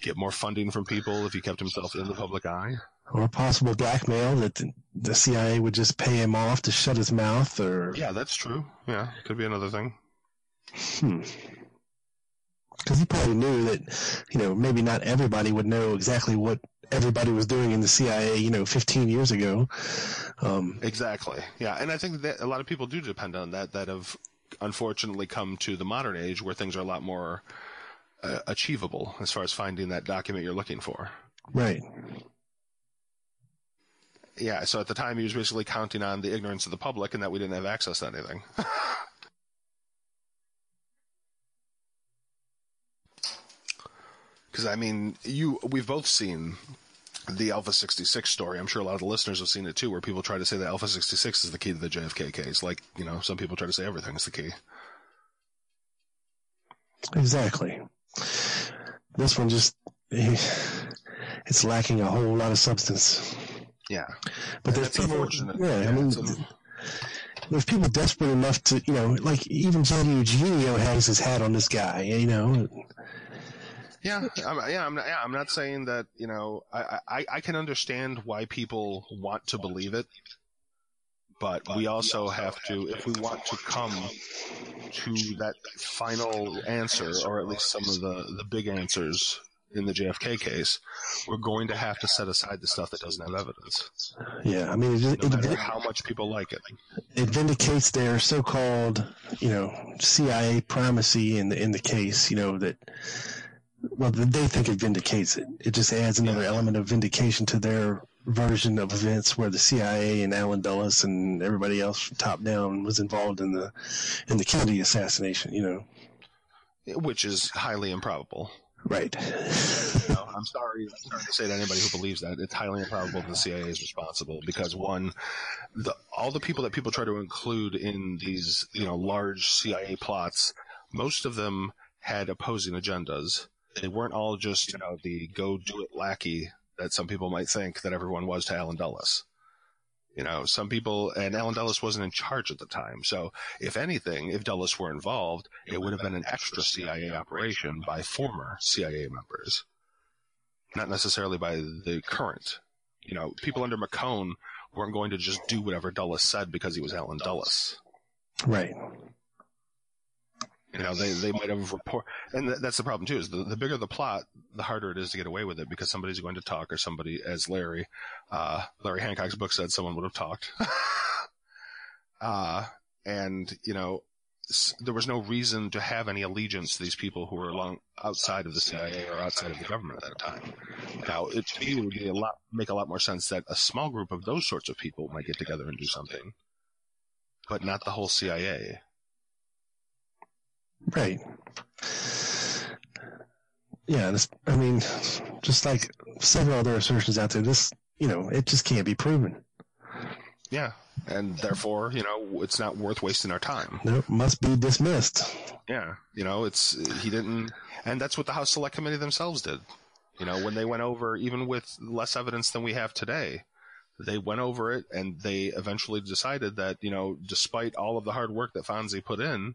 Speaker 12: get more funding from people if he kept himself in the public eye.
Speaker 11: Or possible blackmail that the CIA would just pay him off to shut his mouth, or
Speaker 12: Yeah, that's true. Yeah, could be another thing.
Speaker 11: Hmm. Because he probably knew that, you know, maybe not everybody would know exactly what everybody was doing in the CIA, you know, 15 years ago. Um,
Speaker 12: Exactly. Yeah, and I think that a lot of people do depend on that. That have unfortunately come to the modern age where things are a lot more uh, achievable as far as finding that document you're looking for.
Speaker 11: right.
Speaker 12: Yeah. So at the time, he was basically counting on the ignorance of the public and that we didn't have access to anything. Because I mean, you we've both seen the Alpha 66 story. I'm sure a lot of the listeners have seen it too, where people try to say that Alpha 66 is the key to the JFK case. Like, you know, some people try to say everything is the key.
Speaker 11: Exactly. This one just, it's lacking a whole lot of substance.
Speaker 12: Yeah.
Speaker 11: But there's people,
Speaker 12: unfortunate.
Speaker 11: yeah, I mean, there's people desperate enough to, you know, like even Johnny Eugenio hangs his hat on this guy, you know.
Speaker 12: Yeah, I'm, yeah, I'm not, yeah, I'm not saying that, you know, I, I, I can understand why people want to believe it, but we also have to, if we want to come to that final answer, or at least some of the, the big answers in the JFK case, we're going to have to set aside the stuff that doesn't have evidence,
Speaker 11: Yeah, I mean, it,
Speaker 12: no
Speaker 11: it,
Speaker 12: matter
Speaker 11: it,
Speaker 12: how much people like it.
Speaker 11: it vindicates their so-called, you know, CIA primacy in the in the case. You know that, well, they think it vindicates it. It just adds another element of vindication to their version of events where the CIA and Allen Dulles and everybody else from top down was involved in the in the Kennedy assassination. You know,
Speaker 12: Which is highly improbable.
Speaker 11: right?
Speaker 12: You know, I'm sorry, I'm sorry to say to anybody who believes that it's highly improbable that the CIA is responsible because one, the, all the people that people try to include in these you know large CIA plots, most of them had opposing agendas. They weren't all just you know the go do it lackey that some people might think that everyone was to Allen Dulles. You know, some people, and Allen Dulles wasn't in charge at the time. So, if anything, if Dulles were involved, it would have been an extra CIA operation by former CIA members, not necessarily by the current. You know, people under McCone weren't going to just do whatever Dulles said because he was Alan Dulles.
Speaker 11: Right.
Speaker 12: You know, they, they might have report, and th- that's the problem too. Is the, the bigger the plot, the harder it is to get away with it because somebody's going to talk, or somebody, as Larry, uh, Larry Hancock's book said, someone would have talked. uh, and you know, s- there was no reason to have any allegiance to these people who were along outside of the CIA or outside of the government at that time. Now, it to me it would be a lot make a lot more sense that a small group of those sorts of people might get together and do something, but not the whole CIA.
Speaker 11: Right. Yeah, this, I mean, just like several other assertions out there, this, you know, it just can't be proven.
Speaker 12: Yeah, and therefore, you know, it's not worth wasting our time.
Speaker 11: Nope, must be dismissed.
Speaker 12: Yeah, you know, it's he didn't, and that's what the House Select Committee themselves did. You know, when they went over, even with less evidence than we have today, they went over it and they eventually decided that, you know, despite all of the hard work that Fonzi put in,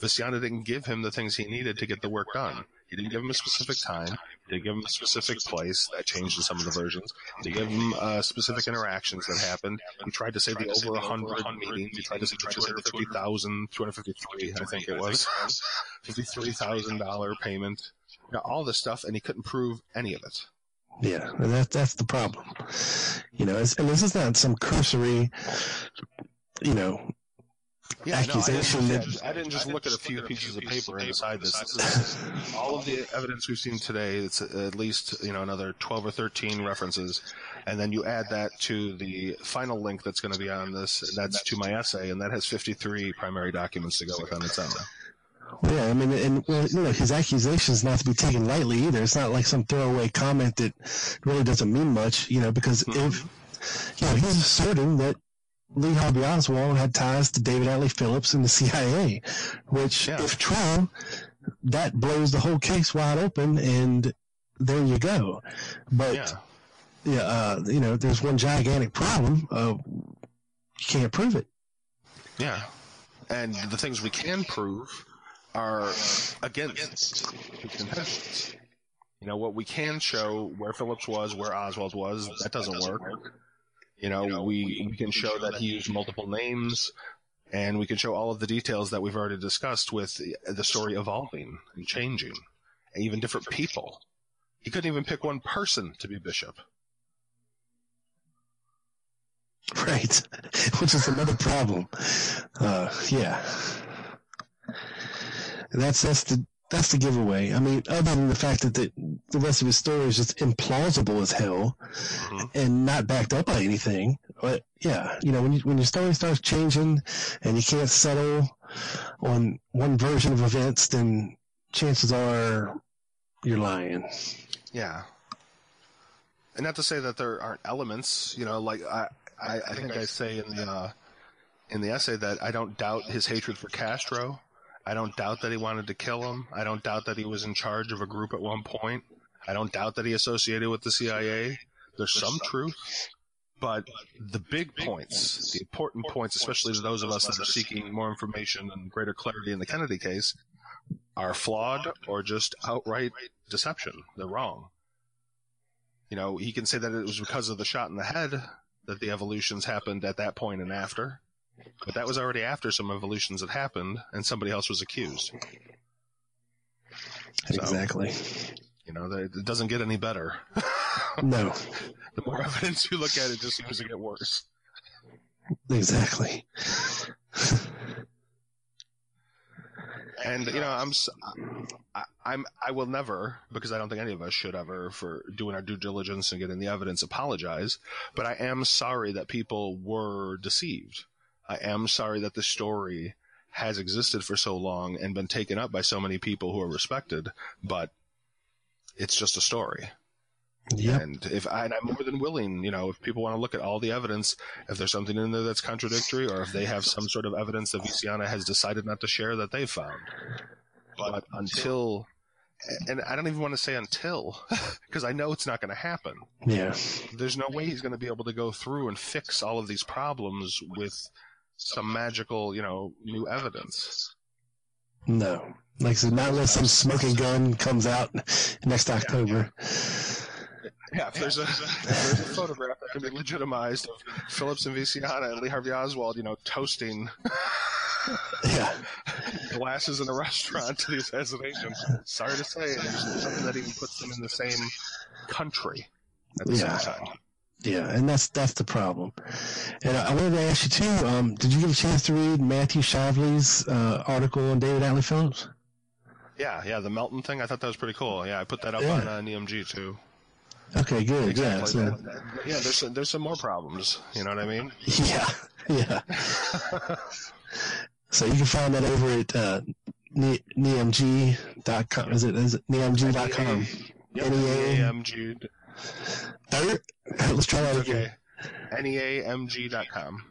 Speaker 12: Veciana didn't give him the things he needed to get the work done. He didn't give him a specific time. He didn't give him a specific place that changed in some of the versions. He give him uh, specific interactions that happened. He tried to say the over 100 meetings. He tried to say the 250,000, 253, I think it was, $53,000 payment. You know, all this stuff, and he couldn't prove any of it.
Speaker 11: Yeah, and that, that's the problem. You know, and this is not some cursory, you know,
Speaker 12: Yeah, no, I,
Speaker 11: accusation
Speaker 12: didn't,
Speaker 11: that
Speaker 12: I didn't just look at a few pieces of paper and decide this. This all of the evidence we've seen today. It's at least you know another twelve or thirteen references, and then you add that to the final link that's going to be on this. and That's to my essay, and that has fifty-three primary documents to go with on its own.
Speaker 11: Well, yeah, I mean, and well, you know, his accusation is not to be taken lightly either. It's not like some throwaway comment that really doesn't mean much, you know, because mm-hmm. if, you know, he's asserting that Lee Harvey Oswald had ties to David Atlee Phillips and the CIA, which, if true, that blows the whole case wide open, and there you go. But, yeah, uh, you know, there's one gigantic problem. Uh, you can't prove it.
Speaker 12: Yeah. And the things we can prove are against. You know, what we can show where Phillips was, where Oswald was, that doesn't work. You know, we, we can show that he used multiple names, and we can show all of the details that we've already discussed with the, the story evolving and changing, and even different people. He couldn't even pick one person to be bishop.
Speaker 11: Right, which is another problem. Uh, yeah, that's that's the that's the giveaway. I mean, other than the fact that the the rest of his story is just implausible as hell
Speaker 12: Mm-hmm.
Speaker 11: and not backed up by anything. But yeah, you know, when you, when your story starts changing and you can't settle on one version of events, then chances are you're lying.
Speaker 12: Yeah. And not to say that there aren't elements, you know, like I, I, I think I say in the uh, in the essay that I don't doubt his hatred for Castro. I don't doubt that he wanted to kill him. I don't doubt that he was in charge of a group at one point. I don't doubt that he associated with the CIA. There's some truth, but the big points, the important points, especially to those of us that are seeking more information and greater clarity in the Kennedy case, are flawed or just outright deception. They're wrong. You know, he can say that it was because of the shot in the head that the evolutions happened at that point and after. But that was already after some evolutions had happened and somebody else was accused. So,
Speaker 11: Exactly.
Speaker 12: You know, it doesn't get any better.
Speaker 11: No,
Speaker 12: The more evidence you look at, it just seems to get worse.
Speaker 11: exactly.
Speaker 12: And you know, I'm I'm I will never because I don't think any of us should ever for doing our due diligence and getting the evidence apologize. But I am sorry that people were deceived. I am sorry that the story has existed for so long and been taken up by so many people who are respected. But it's just a story.
Speaker 11: Yep.
Speaker 12: And if I, and I'm more than willing, you know, if people want to look at all the evidence, if there's something in there that's contradictory, or if they have some sort of evidence that Veciana has decided not to share that they've found. But until, and I don't even want to say until, because I know it's not going to happen.
Speaker 11: Yeah.
Speaker 12: There's no way he's going to be able to go through and fix all of these problems with some magical, you know, new evidence.
Speaker 11: No. Like I said, not unless some smoking gun comes out next October.
Speaker 12: Yeah, if there's a if there's a photograph that can be legitimized of Phillips and Veciana and Lee Harvey Oswald, you know, toasting
Speaker 11: Yeah.
Speaker 12: glasses in a restaurant to the assassination. Sorry to say, there's nothing that even puts them in the same country at the
Speaker 11: Yeah.
Speaker 12: same time.
Speaker 11: Yeah, and that's that's the problem. And I wanted to ask you too. Um, did you get a chance to read Matthew Shavley's uh, article on David Atlee Phillips?
Speaker 12: Yeah, yeah, the Melton thing, I thought that was pretty cool. Yeah, I put that up
Speaker 11: Yeah.
Speaker 12: on uh, NEMG too.
Speaker 11: Okay, good. Yeah, so,
Speaker 12: yeah, there's some, there's some more problems. You know what I mean?
Speaker 11: yeah, yeah. so you can find that over at uh, ne- neamg.com. Is it is it neamg.com?
Speaker 12: Yep. NEAMG.
Speaker 11: Let's try that again.
Speaker 12: Okay. NEAMG.com.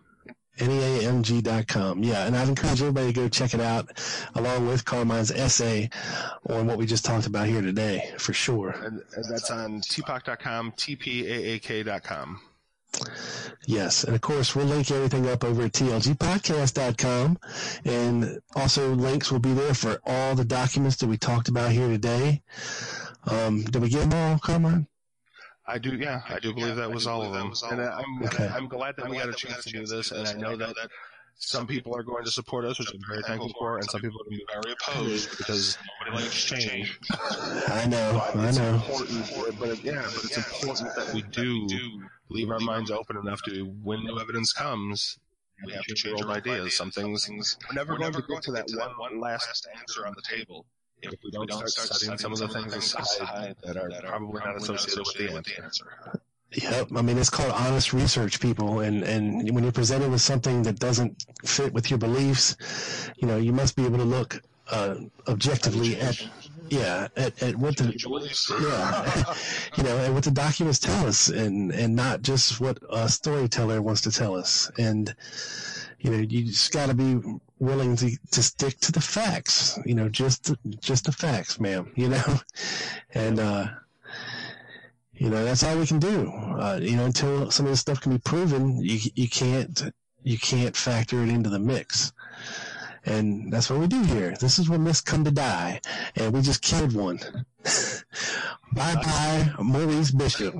Speaker 11: neamg.com. Yeah, and I'd encourage everybody to go check it out, along with Carmine's essay on what we just talked about here today, for sure.
Speaker 12: And, and that's on tpoc.com, tpaak.com.
Speaker 11: Yes, and of course we'll link everything up over at tlgpodcast.com, and also links will be there for all the documents that we talked about here today. Um, did we get them all, Carmine?
Speaker 12: I do, yeah, I do believe that was all of them. And I'm,
Speaker 11: Okay.
Speaker 12: I'm glad that we had a chance to do this, and I know that some people are going to support us, which I'm very thankful for, and some people are going to be very opposed because nobody likes change.
Speaker 11: I know,
Speaker 12: But
Speaker 11: I
Speaker 12: it's
Speaker 11: know.
Speaker 12: important, but yeah, but it's important that we do leave our minds open enough to, when new evidence comes, we have to change our ideas. Some things, we're never going to get to that one, one last answer on the table if we don't start setting some of the things aside that are probably not associated with the answer.
Speaker 11: Yep. I mean, it's called honest research, people. And, and when you're presented with something that doesn't fit with your beliefs, you know, you must be able to look uh, objectively at, yeah, at, at what the, yeah, you know, and what the documents tell us and, and not just what a storyteller wants to tell us. And, you know, you just got to be willing to, to stick to the facts, you know, just, just the facts, ma'am, you know, and, uh, you know, that's all we can do. Uh, you know, until some of this stuff can be proven, you you can't you can't factor it into the mix. And that's what we do here. This is when Miss come to die, and we just killed one. bye bye, Maurice Bishop.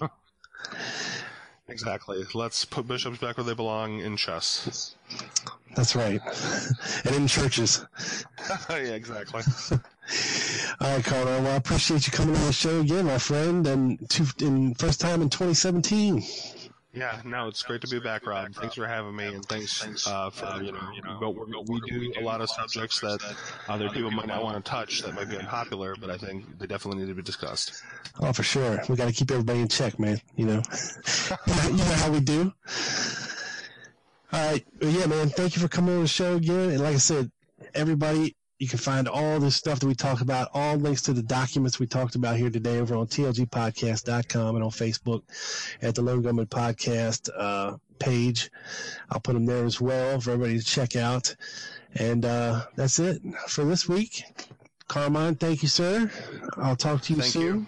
Speaker 12: Exactly. Let's put bishops back where they belong in chess.
Speaker 11: That's right. and in churches.
Speaker 12: yeah, exactly.
Speaker 11: All right, Connor. Well, I appreciate you coming on the show again, my friend, and two, in first time in 2017.
Speaker 12: Yeah, no, it's great to be back, Rob. Thanks for having me, and thanks uh, for you know, but we we do a lot of subjects that other people might not want to touch that might be unpopular, but I think they definitely need to be discussed.
Speaker 11: Oh, for sure. We got to keep everybody in check, man. You know, you know how we do. All right, yeah, man. Thank you for coming on the show again, and like I said, everybody. You can find all this stuff that we talk about, all links to the documents we talked about here today over on tlgpodcast.com and on Facebook at the Lone Gunman Podcast uh, page. I'll put them there as well for everybody to check out. And uh, that's it for this week. Carmine, thank you, sir. I'll talk to you
Speaker 12: Thank
Speaker 11: soon.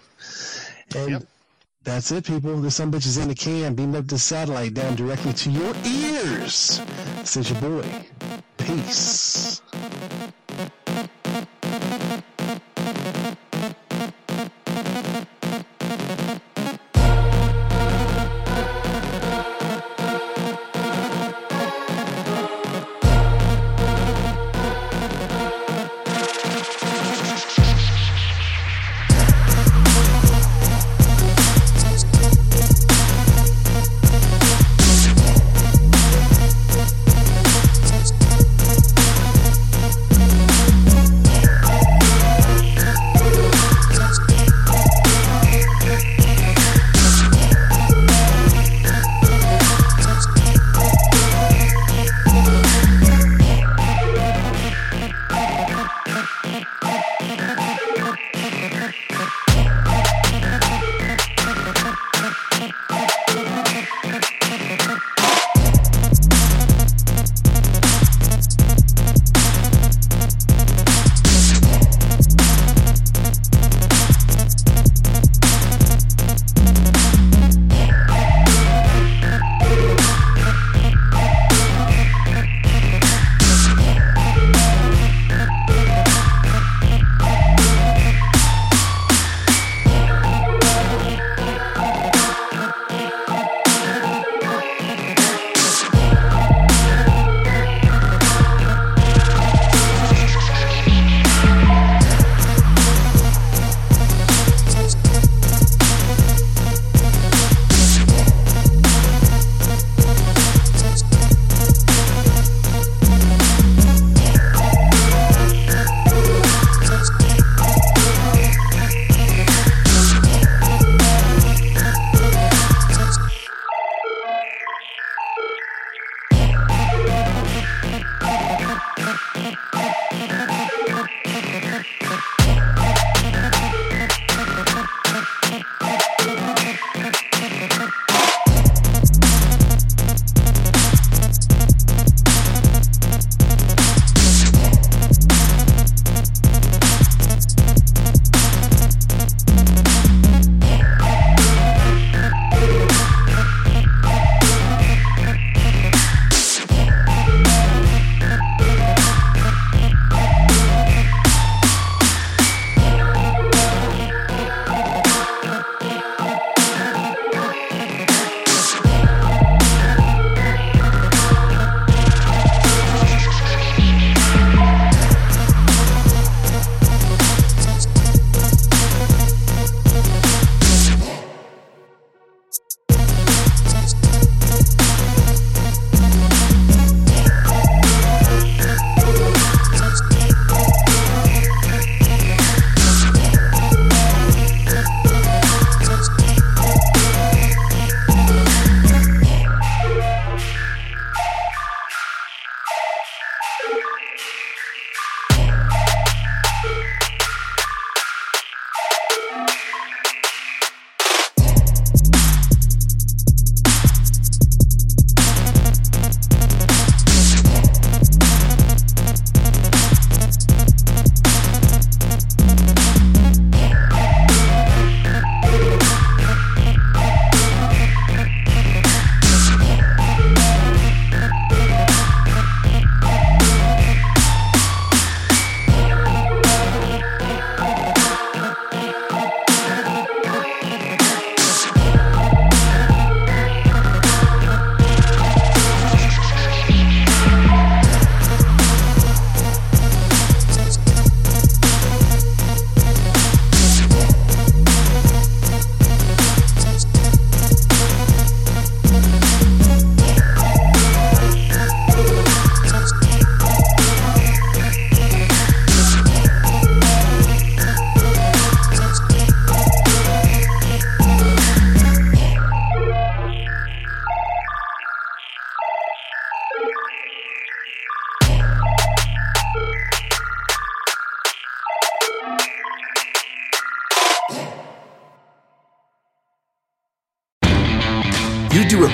Speaker 11: And that's it, people. This some bitch is in the can, beamed up the satellite down directly to your ears. This is your boy. Peace.